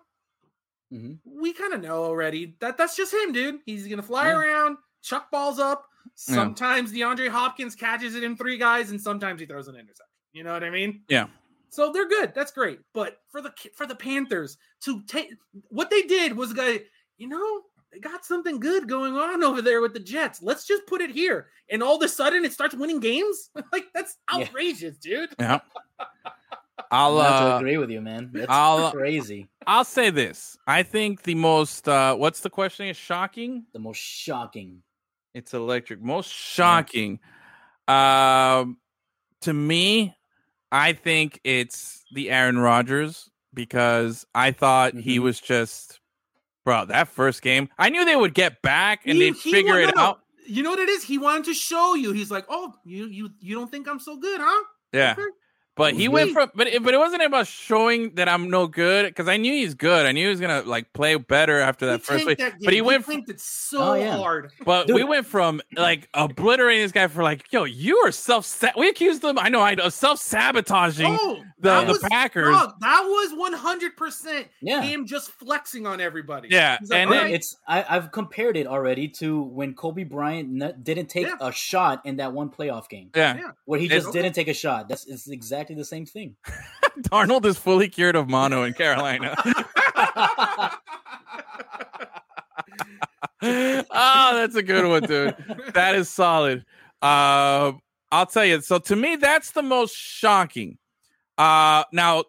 Mhm. We kind of know already that that's just him, dude. He's gonna fly Yeah. around, chuck balls up. Yeah. Sometimes DeAndre Hopkins catches it in three guys, and sometimes he throws an interception. You know what I mean? Yeah. So they're good. That's great. But for the for the Panthers to take what they did was go, you know, they got something good going on over there with the Jets. Let's just put it here. And all of a sudden it starts winning games. like that's Yeah. outrageous, dude. Yeah. I'll I have to uh, agree with you, man. That's I'll- crazy. I'll say this. I think the most uh what's the question is shocking? The most shocking. It's electric. Most shocking. Um to me, I think it's the Aaron Rodgers because I thought he Mhm. was just bro, that first game. I knew they would get back and He- they'd he figure it out. You know what it is? He wanted to show you. He's like, "Oh, you you you don't think I'm so good, huh?" Yeah. Okay. But It he was went me. from, but it, but it wasn't about showing that I'm no good because I knew he's good. I knew he was gonna like play better after that He first tanked week. that But he game. went, from, it so Oh, yeah. hard. but we went from like obliterating this guy for like, yo, you are self. We accused them. I know, I of self sabotaging Oh, the that the was, Packers. dog, that was 100 percent Yeah. him just flexing on everybody. Yeah, like, and then right." It's I, I've compared it already to when Kobe Bryant n- didn't take Yeah. a shot in that one playoff game Yeah, Yeah. where he It's- just didn't take a shot. That's it's exactly the same thing. Darnold is fully cured of mono in Carolina. oh, that's a good one, dude. That is solid. Uh, I'll tell you. So to me, that's the most shocking. Uh, now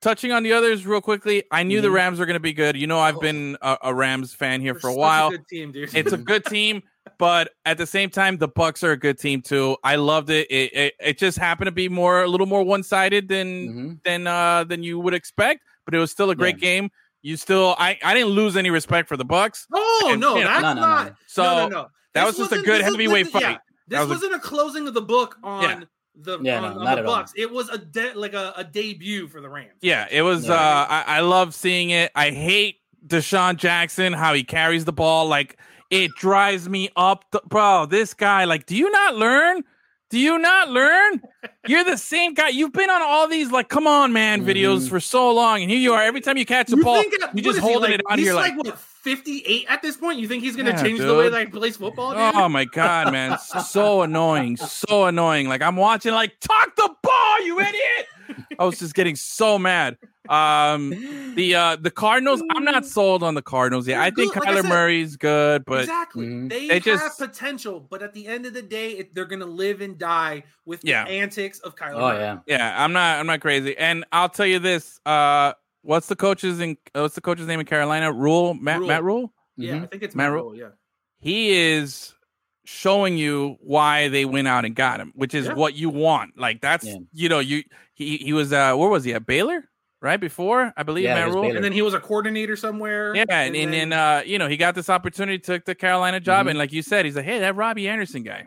touching on the others real quickly, I knew the Mhm. Rams were going to be good. You know, I've been a, a Rams fan here They're for a while. good team, dude. it's a good team. But at the same time, the Bucs are a good team too. I loved it. It it, it just happened to be more a little more one sided than Mhm. than uh than you would expect, but it was still a great game. You still, I I didn't lose any respect for the Bucs. Oh And, no, you know, that's no, no, no. not. So no, no, no. that This was just a good this was- heavyweight this- fight. yeah, this That was a- wasn't a closing of the book on Yeah. the Yeah, on, no, on not the at all. Bucs. It was a de- like a, a debut for the Rams. Yeah, it was. Yeah. uh I, I love seeing it. I hate DeSean Jackson how he carries the ball. Like it drives me up, the, bro. This guy, like, do you not learn? Do you not learn? You're the same guy. You've been on all these like, come on, man, videos Mhm. for so long, and here you are. Every time you catch the You ball, that- you just he, holding like, it out He's here like, like, what, 58 at this point? You think he's gonna Yeah, change the way that he plays football? Dude? Oh my god, man, so annoying, so annoying. Like I'm watching, like talk the ball, you idiot. I was just getting so mad. Um, the uh the Cardinals, I'm not sold on the Cardinals yet. They're I think good, like I Kyler said. Murray's good, but exactly. Mhm. They, They have just- potential, but at the end of the day, it, they're gonna live and die with Yeah. the antics of Kyler. Oh Murray. yeah. yeah, I'm not I'm not crazy. And I'll tell you this, uh what's the coach's in uh, what's the coach's name in Carolina? Rhule Matt Rhule. Matt Rhule? yeah. Mhm. I think it's Matt Matt Rhule. Rhule, Yeah, he is showing you why they went out and got him, which is Yeah. what you want. Like that's Yeah. you know you he he was uh where was he at Baylor right before I believe Yeah, Matt Rhule. Baylor. and then he was a coordinator somewhere. Yeah, and, and, then- then uh you know he got this opportunity, took the Carolina job, Mhm. and like you said, he's like, hey, that Robby Anderson guy,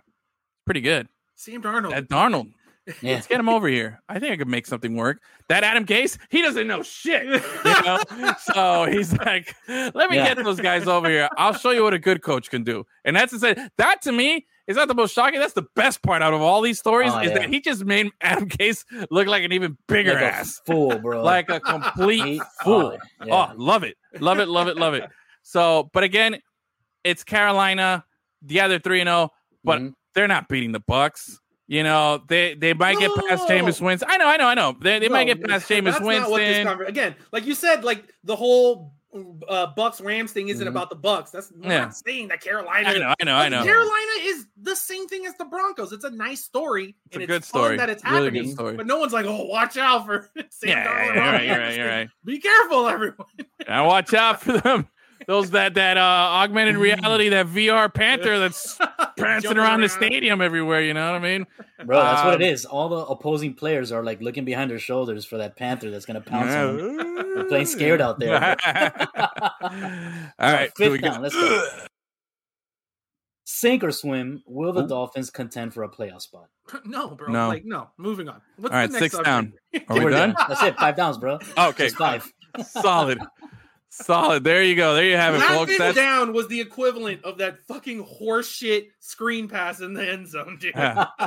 pretty good. Sam Darnold. That Darnold, Yeah. let's get him over here. I think I could make something work. That Adam Gase, he doesn't know shit. You know? so he's like, let me Yeah. get those guys over here. I'll show you what a good coach can do. And that's to say, that to me is not the most shocking. That's the best part out of all these stories Oh, is yeah. that he just made Adam Gase look like an even bigger Like ass, fool, bro. like a complete fool. oh, yeah. Oh, love it, love it, love it, love it. So, but again, it's Carolina. Yeah, they're three and zero, but Mhm. they're not beating the Bucs. You know, they they might get past No. Jameis Winston. I know, I know, I know. They, they might get past Jameis not what this Winston. conver- Again, like you said, like the whole uh, Bucs Rams thing isn't Mhm. about the Bucs. That's Yeah. not saying that Carolina. I know, I know, I know. Carolina is the same thing as the Broncos. It's a nice story. It's a and good it's fun story. that it's Really happening. good story. But no one's like, oh, watch out for Sam Yeah, Darnold. yeah, you're right, you're right, you're right. Be careful, everyone. And watch out for them. Those that that uh, augmented reality, that VR Panther that's prancing Jumping around the stadium everywhere. You know what I mean? Bro, that's what Um, it is. All the opposing players are like looking behind their shoulders for that panther that's gonna pounce on them. They're playing scared out there. All right, fifth here we go. down. Let's go. Sink or swim. Will the Dolphins contend for a playoff spot? no, bro. No. Like, no. Moving on. What's All right, the next six subject? down. Are we We're done? That's it. Five downs, bro. Okay, Just five. solid, solid. There you go. There you have it, That folks. thing That's down was the equivalent of that fucking horseshit screen pass in the end zone, dude. Yeah.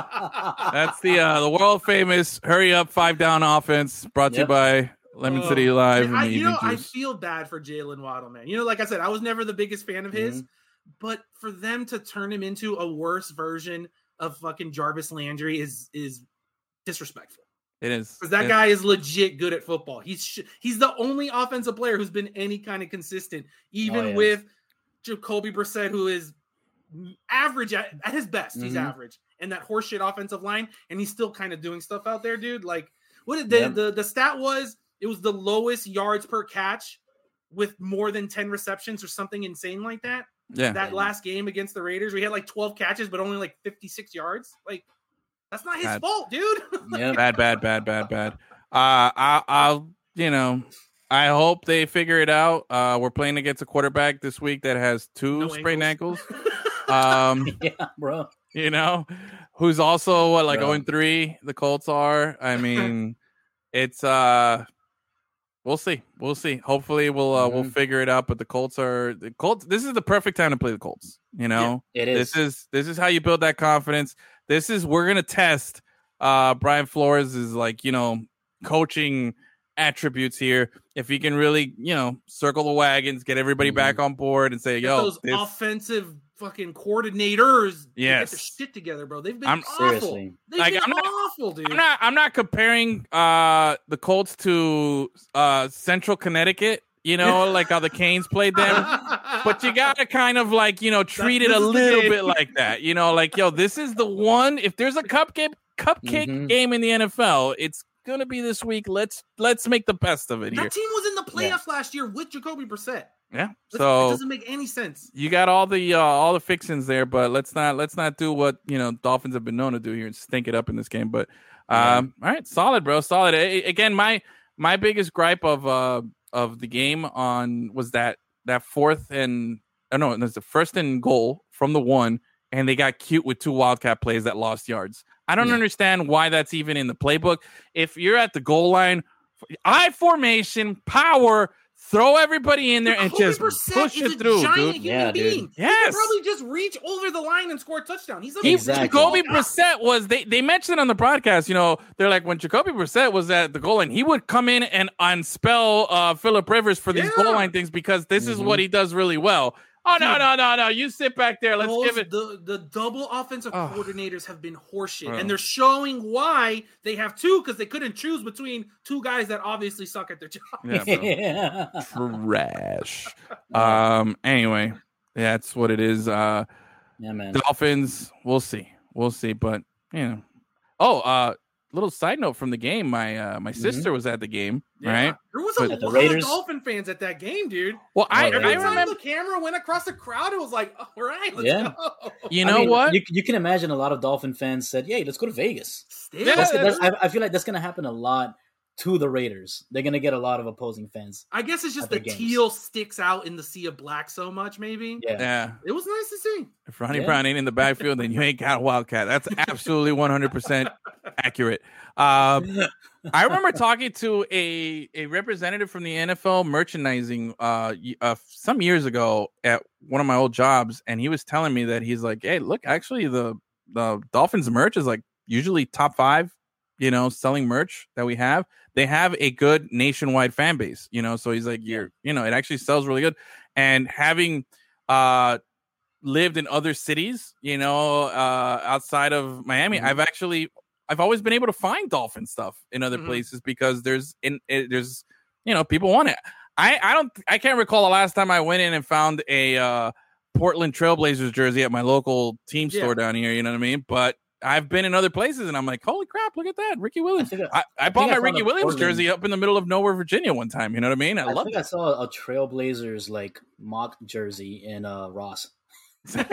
that's the uh, the world famous hurry up five down offense brought to you by Lemon Oh, City Live. and I, you know, Evening I feel bad for Jaylen Waddle, man. You know, like I said, I was never the biggest fan of Mm-hmm. his, but for them to turn him into a worse version of fucking Jarvis Landry is is disrespectful. It is Because that guy is legit good at football. He's sh- he's the only offensive player who's been any kind of consistent, even Oh, with Jacoby Brissett, who is average at, at his best. He's Mhm. average, and that horseshit offensive line, and he's still kind of doing stuff out there, dude. Like what did the, Yep. the the stat was? It was the lowest yards per catch with more than ten receptions or something insane like that. Yeah, That last game against the Raiders, we had like twelve catches, but only like fifty six yards. Like that's not his Bad. fault, dude. Yeah. bad, bad, bad, bad, bad. Uh, I, I'll, you know, I hope they figure it out. Uh, we're playing against a quarterback this week that has two No sprained ankles. ankles. Um, Yeah, bro. you know, who's also what like Bro. 0 3 the Colts are. I mean, it's uh we'll see. We'll see. Hopefully we'll uh, we'll Mhm. figure it out, but the Colts are the Colts this is the perfect time to play the Colts, you know. It is. This is this is how you build that confidence. This is we're going to test uh Brian Flores is like, you know, coaching attributes here. If he can really, you know, circle the wagons, get everybody Mhm. back on board and say, Get "Yo, those this, offensive fucking coordinators to get their Yes. shit together, bro. They've been I'm- awful. Seriously. They've Like, been I'm not- awful, dude. I'm not I'm not comparing uh the Colts to uh Central Connecticut, you know, like how the Canes played them. But you gotta kind of like, you know, treat it a little bit like that. You know, like, yo, this is the one. If there's a cupcake cupcake Mhm. game in the NFL, it's gonna be this week. Let's let's make the best of it here. that team was in the Yeah. playoffs last year with Jacoby Brissett. Yeah. Let's- it So doesn't make any sense. you got all the uh, all the fixings there, but let's not let's not do what you know Dolphins have been known to do here and stink it up in this game. But um, all right, solid, bro, solid. A- again, my my biggest gripe of uh of the game on was that that fourth and oh no, there's the first and goal from the one, and they got cute with two wildcat plays that lost yards. I don't Yeah. understand why that's even in the playbook. If you're at the goal line, I formation, power, throw everybody in there and just push is it a through, giant dude. human Yeah, dude. being. He Yes. could probably just reach over the line and score a touchdown. He's a He, Exactly. Jacoby Brissett was they they mentioned on the broadcast, you know, they're like when Jacoby Brissett was at the goal line, he would come in and unspell uh Philip Rivers for these Yeah. goal line things because this is Mhm. what he does really well. Oh no, no, no, no. You sit back there. Let's Those- give it the the double offensive Oh. coordinators have been horseshit, Oh. and they're showing why they have two because they couldn't choose between two guys that obviously suck at their job. yeah, yeah. trash. Um anyway, that's what it is. Uh yeah, man. Dolphins, we'll see. We'll see. But you know. Oh, uh little side note from the game. My uh my Mm-hmm. sister was at the game, Yeah. right? There was a At the lot Raiders? of Dolphin fans at that game, dude. Well, I, Oh, Every I time remember the camera went across the crowd, it was like, all right, let's Yeah. go. you I know mean, what? You, you can imagine a lot of Dolphin fans said, "Yay, let's go to Vegas." Yeah, That's, that's- that's, I, I feel like that's going to happen a lot to the Raiders. They're going to get a lot of opposing fans. I guess it's just the games. teal sticks out in the sea of black so much, maybe. Yeah. yeah. It was nice to see. If Ronnie Yeah. Brown ain't in the backfield, then you ain't got a Wildcat. That's absolutely 100% accurate. Um, I remember talking to a, a representative from the NFL merchandising uh, uh, some years ago at one of my old jobs, and he was telling me that he's like, "Hey, look, actually, the the Dolphins merch is like usually top five, you know, selling merch that we have. They have a good nationwide fan base, you know. So he's like, you're, you know, it actually sells really good, and having uh lived in other cities, you know, uh outside of Miami, Mhm. I've actually I've always been able to find dolphin stuff in other Mhm. places because there's in it, there's you know people want it. I I don't I can't recall the last time I went in and found a uh Portland Trailblazers jersey at my local team Yeah. store down here. You know what I mean? But I've been in other places and I'm like, holy crap, look at that, Ricky Williams. think I- I, I, bought think I my Ricky Williams Portland- jersey up in the middle of nowhere, Virginia, one time. You know what I mean? I, I, love think I saw a Trailblazers like mock jersey in uh, Ross. But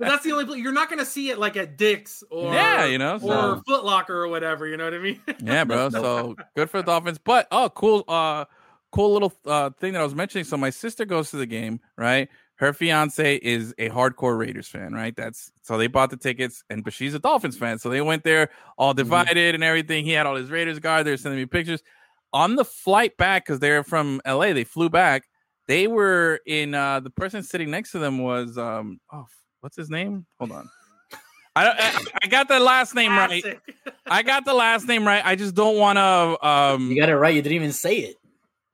that's the only place you're not going to see it like at Dick's or yeah, you know. or So. Foot Locker or whatever. You know what I mean? Yeah, bro. So good for the Dolphins. But oh, cool, uh, cool little uh thing that I was mentioning. So my sister goes to the game, right? Her fiance is a hardcore Raiders fan, right? That's so they bought the tickets, and but she's a Dolphins fan, so they went there all divided and everything. He had all his Raiders guard. They're sending me pictures on the flight back because they're from LA. They flew back. They were in. uh The person sitting next to them was um. Oh, what's his name? Hold on. I don't. I, I got the last name right. I got the last name right. I just don't want to. Um, You got it right. You didn't even say it.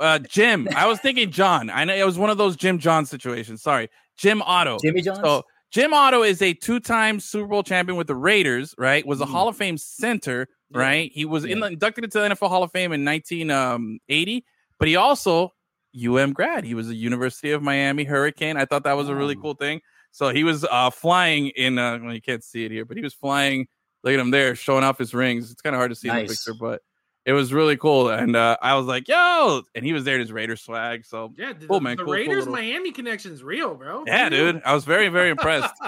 Uh, Jim. I was thinking John. I know it was one of those Jim John situations. Sorry, Jim Otto. Jimmy John's. So Jim Otto is a two-time Super Bowl champion with the Raiders. Right, was a Mm. Hall of Fame center. Yeah. Right, he was in the, inducted into the NFL Hall of Fame in 1980. But he also UM grad. He was a University of Miami Hurricane. I thought that was a really cool thing. So he was uh, flying in. Uh, well, you can't see it here, but he was flying. Look at him there, showing off his rings. It's kind of hard to see in the picture, but it was really cool. And uh, I was like, "Yo!" And he was there in his Raider swag. So Yeah, the, Cool, man. the Cool, cool Raiders little- Miami connection's real, bro. yeah, dude, I was very, very impressed.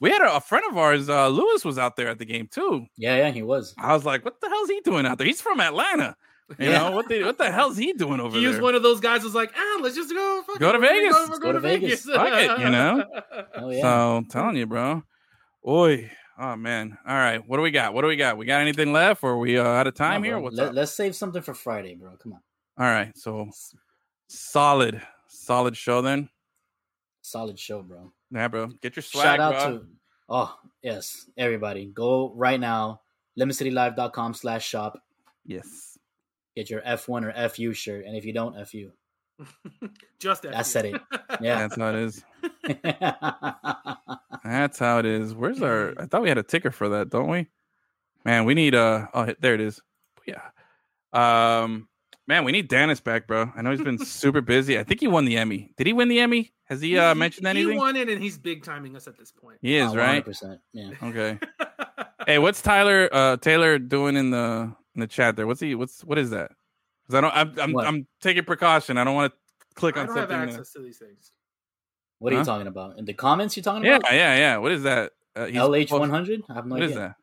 We had a, a friend of ours, uh, Lewis, was out there at the game too. yeah, yeah, he was. I was like, "What the hell's he doing out there? He's from Atlanta. You Yeah. know what? The, what the hell's he doing over there? he was one of those guys who's like, ah, let's just go. fuck Go to Vegas. Go, we're Let's going go to to Vegas. Vegas. Fuck it, you know? Oh yeah. So I'm telling you, bro. Oi. Oh man. All right. What do we got? What do we got? We got anything left? Or are we uh, out of time on, here? What's Let, up? Let's save something for Friday, bro. Come on. All right. So solid, solid show then. Solid show, bro. Yeah, bro. Get your swag, Shout out bro. to oh yes, everybody. Go right now, lemoncitylive.com slash shop. yes. Get your F1 or FU shirt. And if you don't, FU. just that. I said it. Yeah. That's how it is. That's how it is. Where's our? I thought we had a ticker for that, don't we? Man, we need uh Oh, there it is. Yeah. Um. Man, we need Dennis back, bro. I know he's been super busy. I think he won the Emmy. Did he win the Emmy? Has he uh mentioned anything? He won it, and he's big timing us at this point. He is Oh, right. 100%. Yeah. Okay. Hey, what's Tyler uh Taylor doing in the in the chat there? What's he? What's what is that? Because I don't. I'm I'm, I'm taking precaution. I don't want to click on. I on don't have something. access to these things. What are Huh? you talking about? In the comments, You're talking Yeah, about? yeah, yeah. yeah. What is that? Uh, he's- LH100? I have no What idea. is that?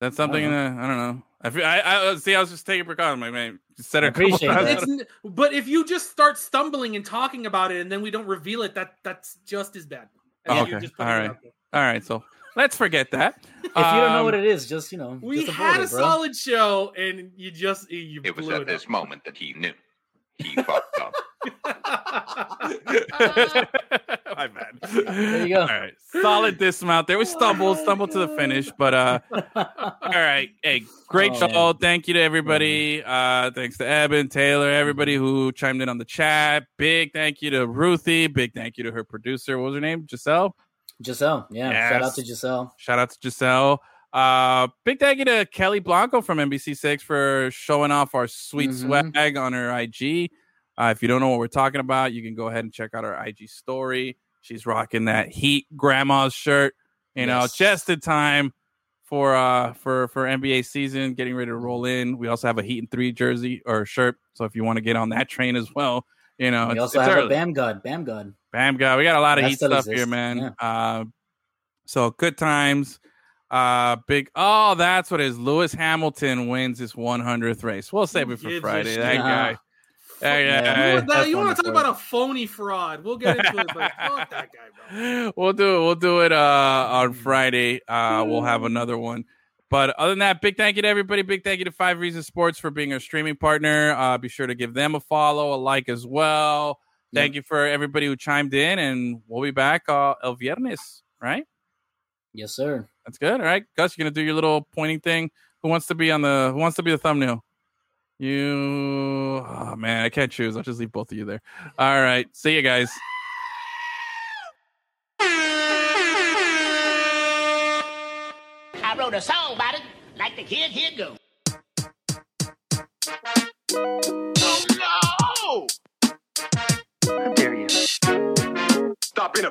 That's something. I I don't don't know. I, don't know. I, feel, I, I see. I was just taking precaution. My man, just said I a appreciate times. that. But if you just start stumbling and talking about it and then we don't reveal it, that that's just as bad. as Oh, you okay. just putting All it right. out there. All right, so let's forget that. If you don't know Um, what it is, just you know, We just avoid had a bro. solid show and you just you It was at it this up. moment that he knew. He fucked up. My bad. There you go. All right, solid dismount there. We stumbled, stumbled to the finish, but uh, all right. Hey, great Oh, show. man. Thank you to everybody. Uh, thanks to Eben, Taylor, everybody who chimed in on the chat. Big thank you to Ruthie. Big thank you to her producer. What was her name? Giselle. Giselle, yeah. Shout out to Yes. Giselle. Shout out to Giselle. Uh, big thank you to Kelly Blanco from NBC6 for showing off our sweet Mhm. swag on her IG. Uh, if you don't know what we're talking about, you can go ahead and check out our IG story. She's rocking that Heat Grandma's shirt, you know, Yes. just in time for uh for for NBA season, getting ready to roll in. We also have a Heat and Three jersey or shirt, so if you want to get on that train as well, you know, we also have early. a Bam God. Bam God. Bam God. We got a lot of That heat still stuff here, exists, man. Uh, so good times. Uh, big. Oh, that's what it is. Lewis Hamilton wins his 100th race. We'll save it for gives Friday. That guy. Nah. That Yeah. guy. You want, that- you want to talk about a phony fraud? We'll get into it, but fuck that guy, bro. We'll do it. We'll do it uh, on Friday. Uh, we'll have another one. But other than that, big thank you to everybody. Big thank you to Five Reasons Sports for being our streaming partner. Uh, be sure to give them a follow, a like as well. Thank you for everybody who chimed in, and we'll be back uh, el viernes. Right? Yes, sir. That's good. All right, Gus, you're gonna do your little pointing thing. Who wants to be on the? Who wants to be the thumbnail? You. Oh man, I can't choose. I'll just leave both of you there. All right. See you guys. I wrote a song about it, like the kid here go. Oh How dare you? Stop being a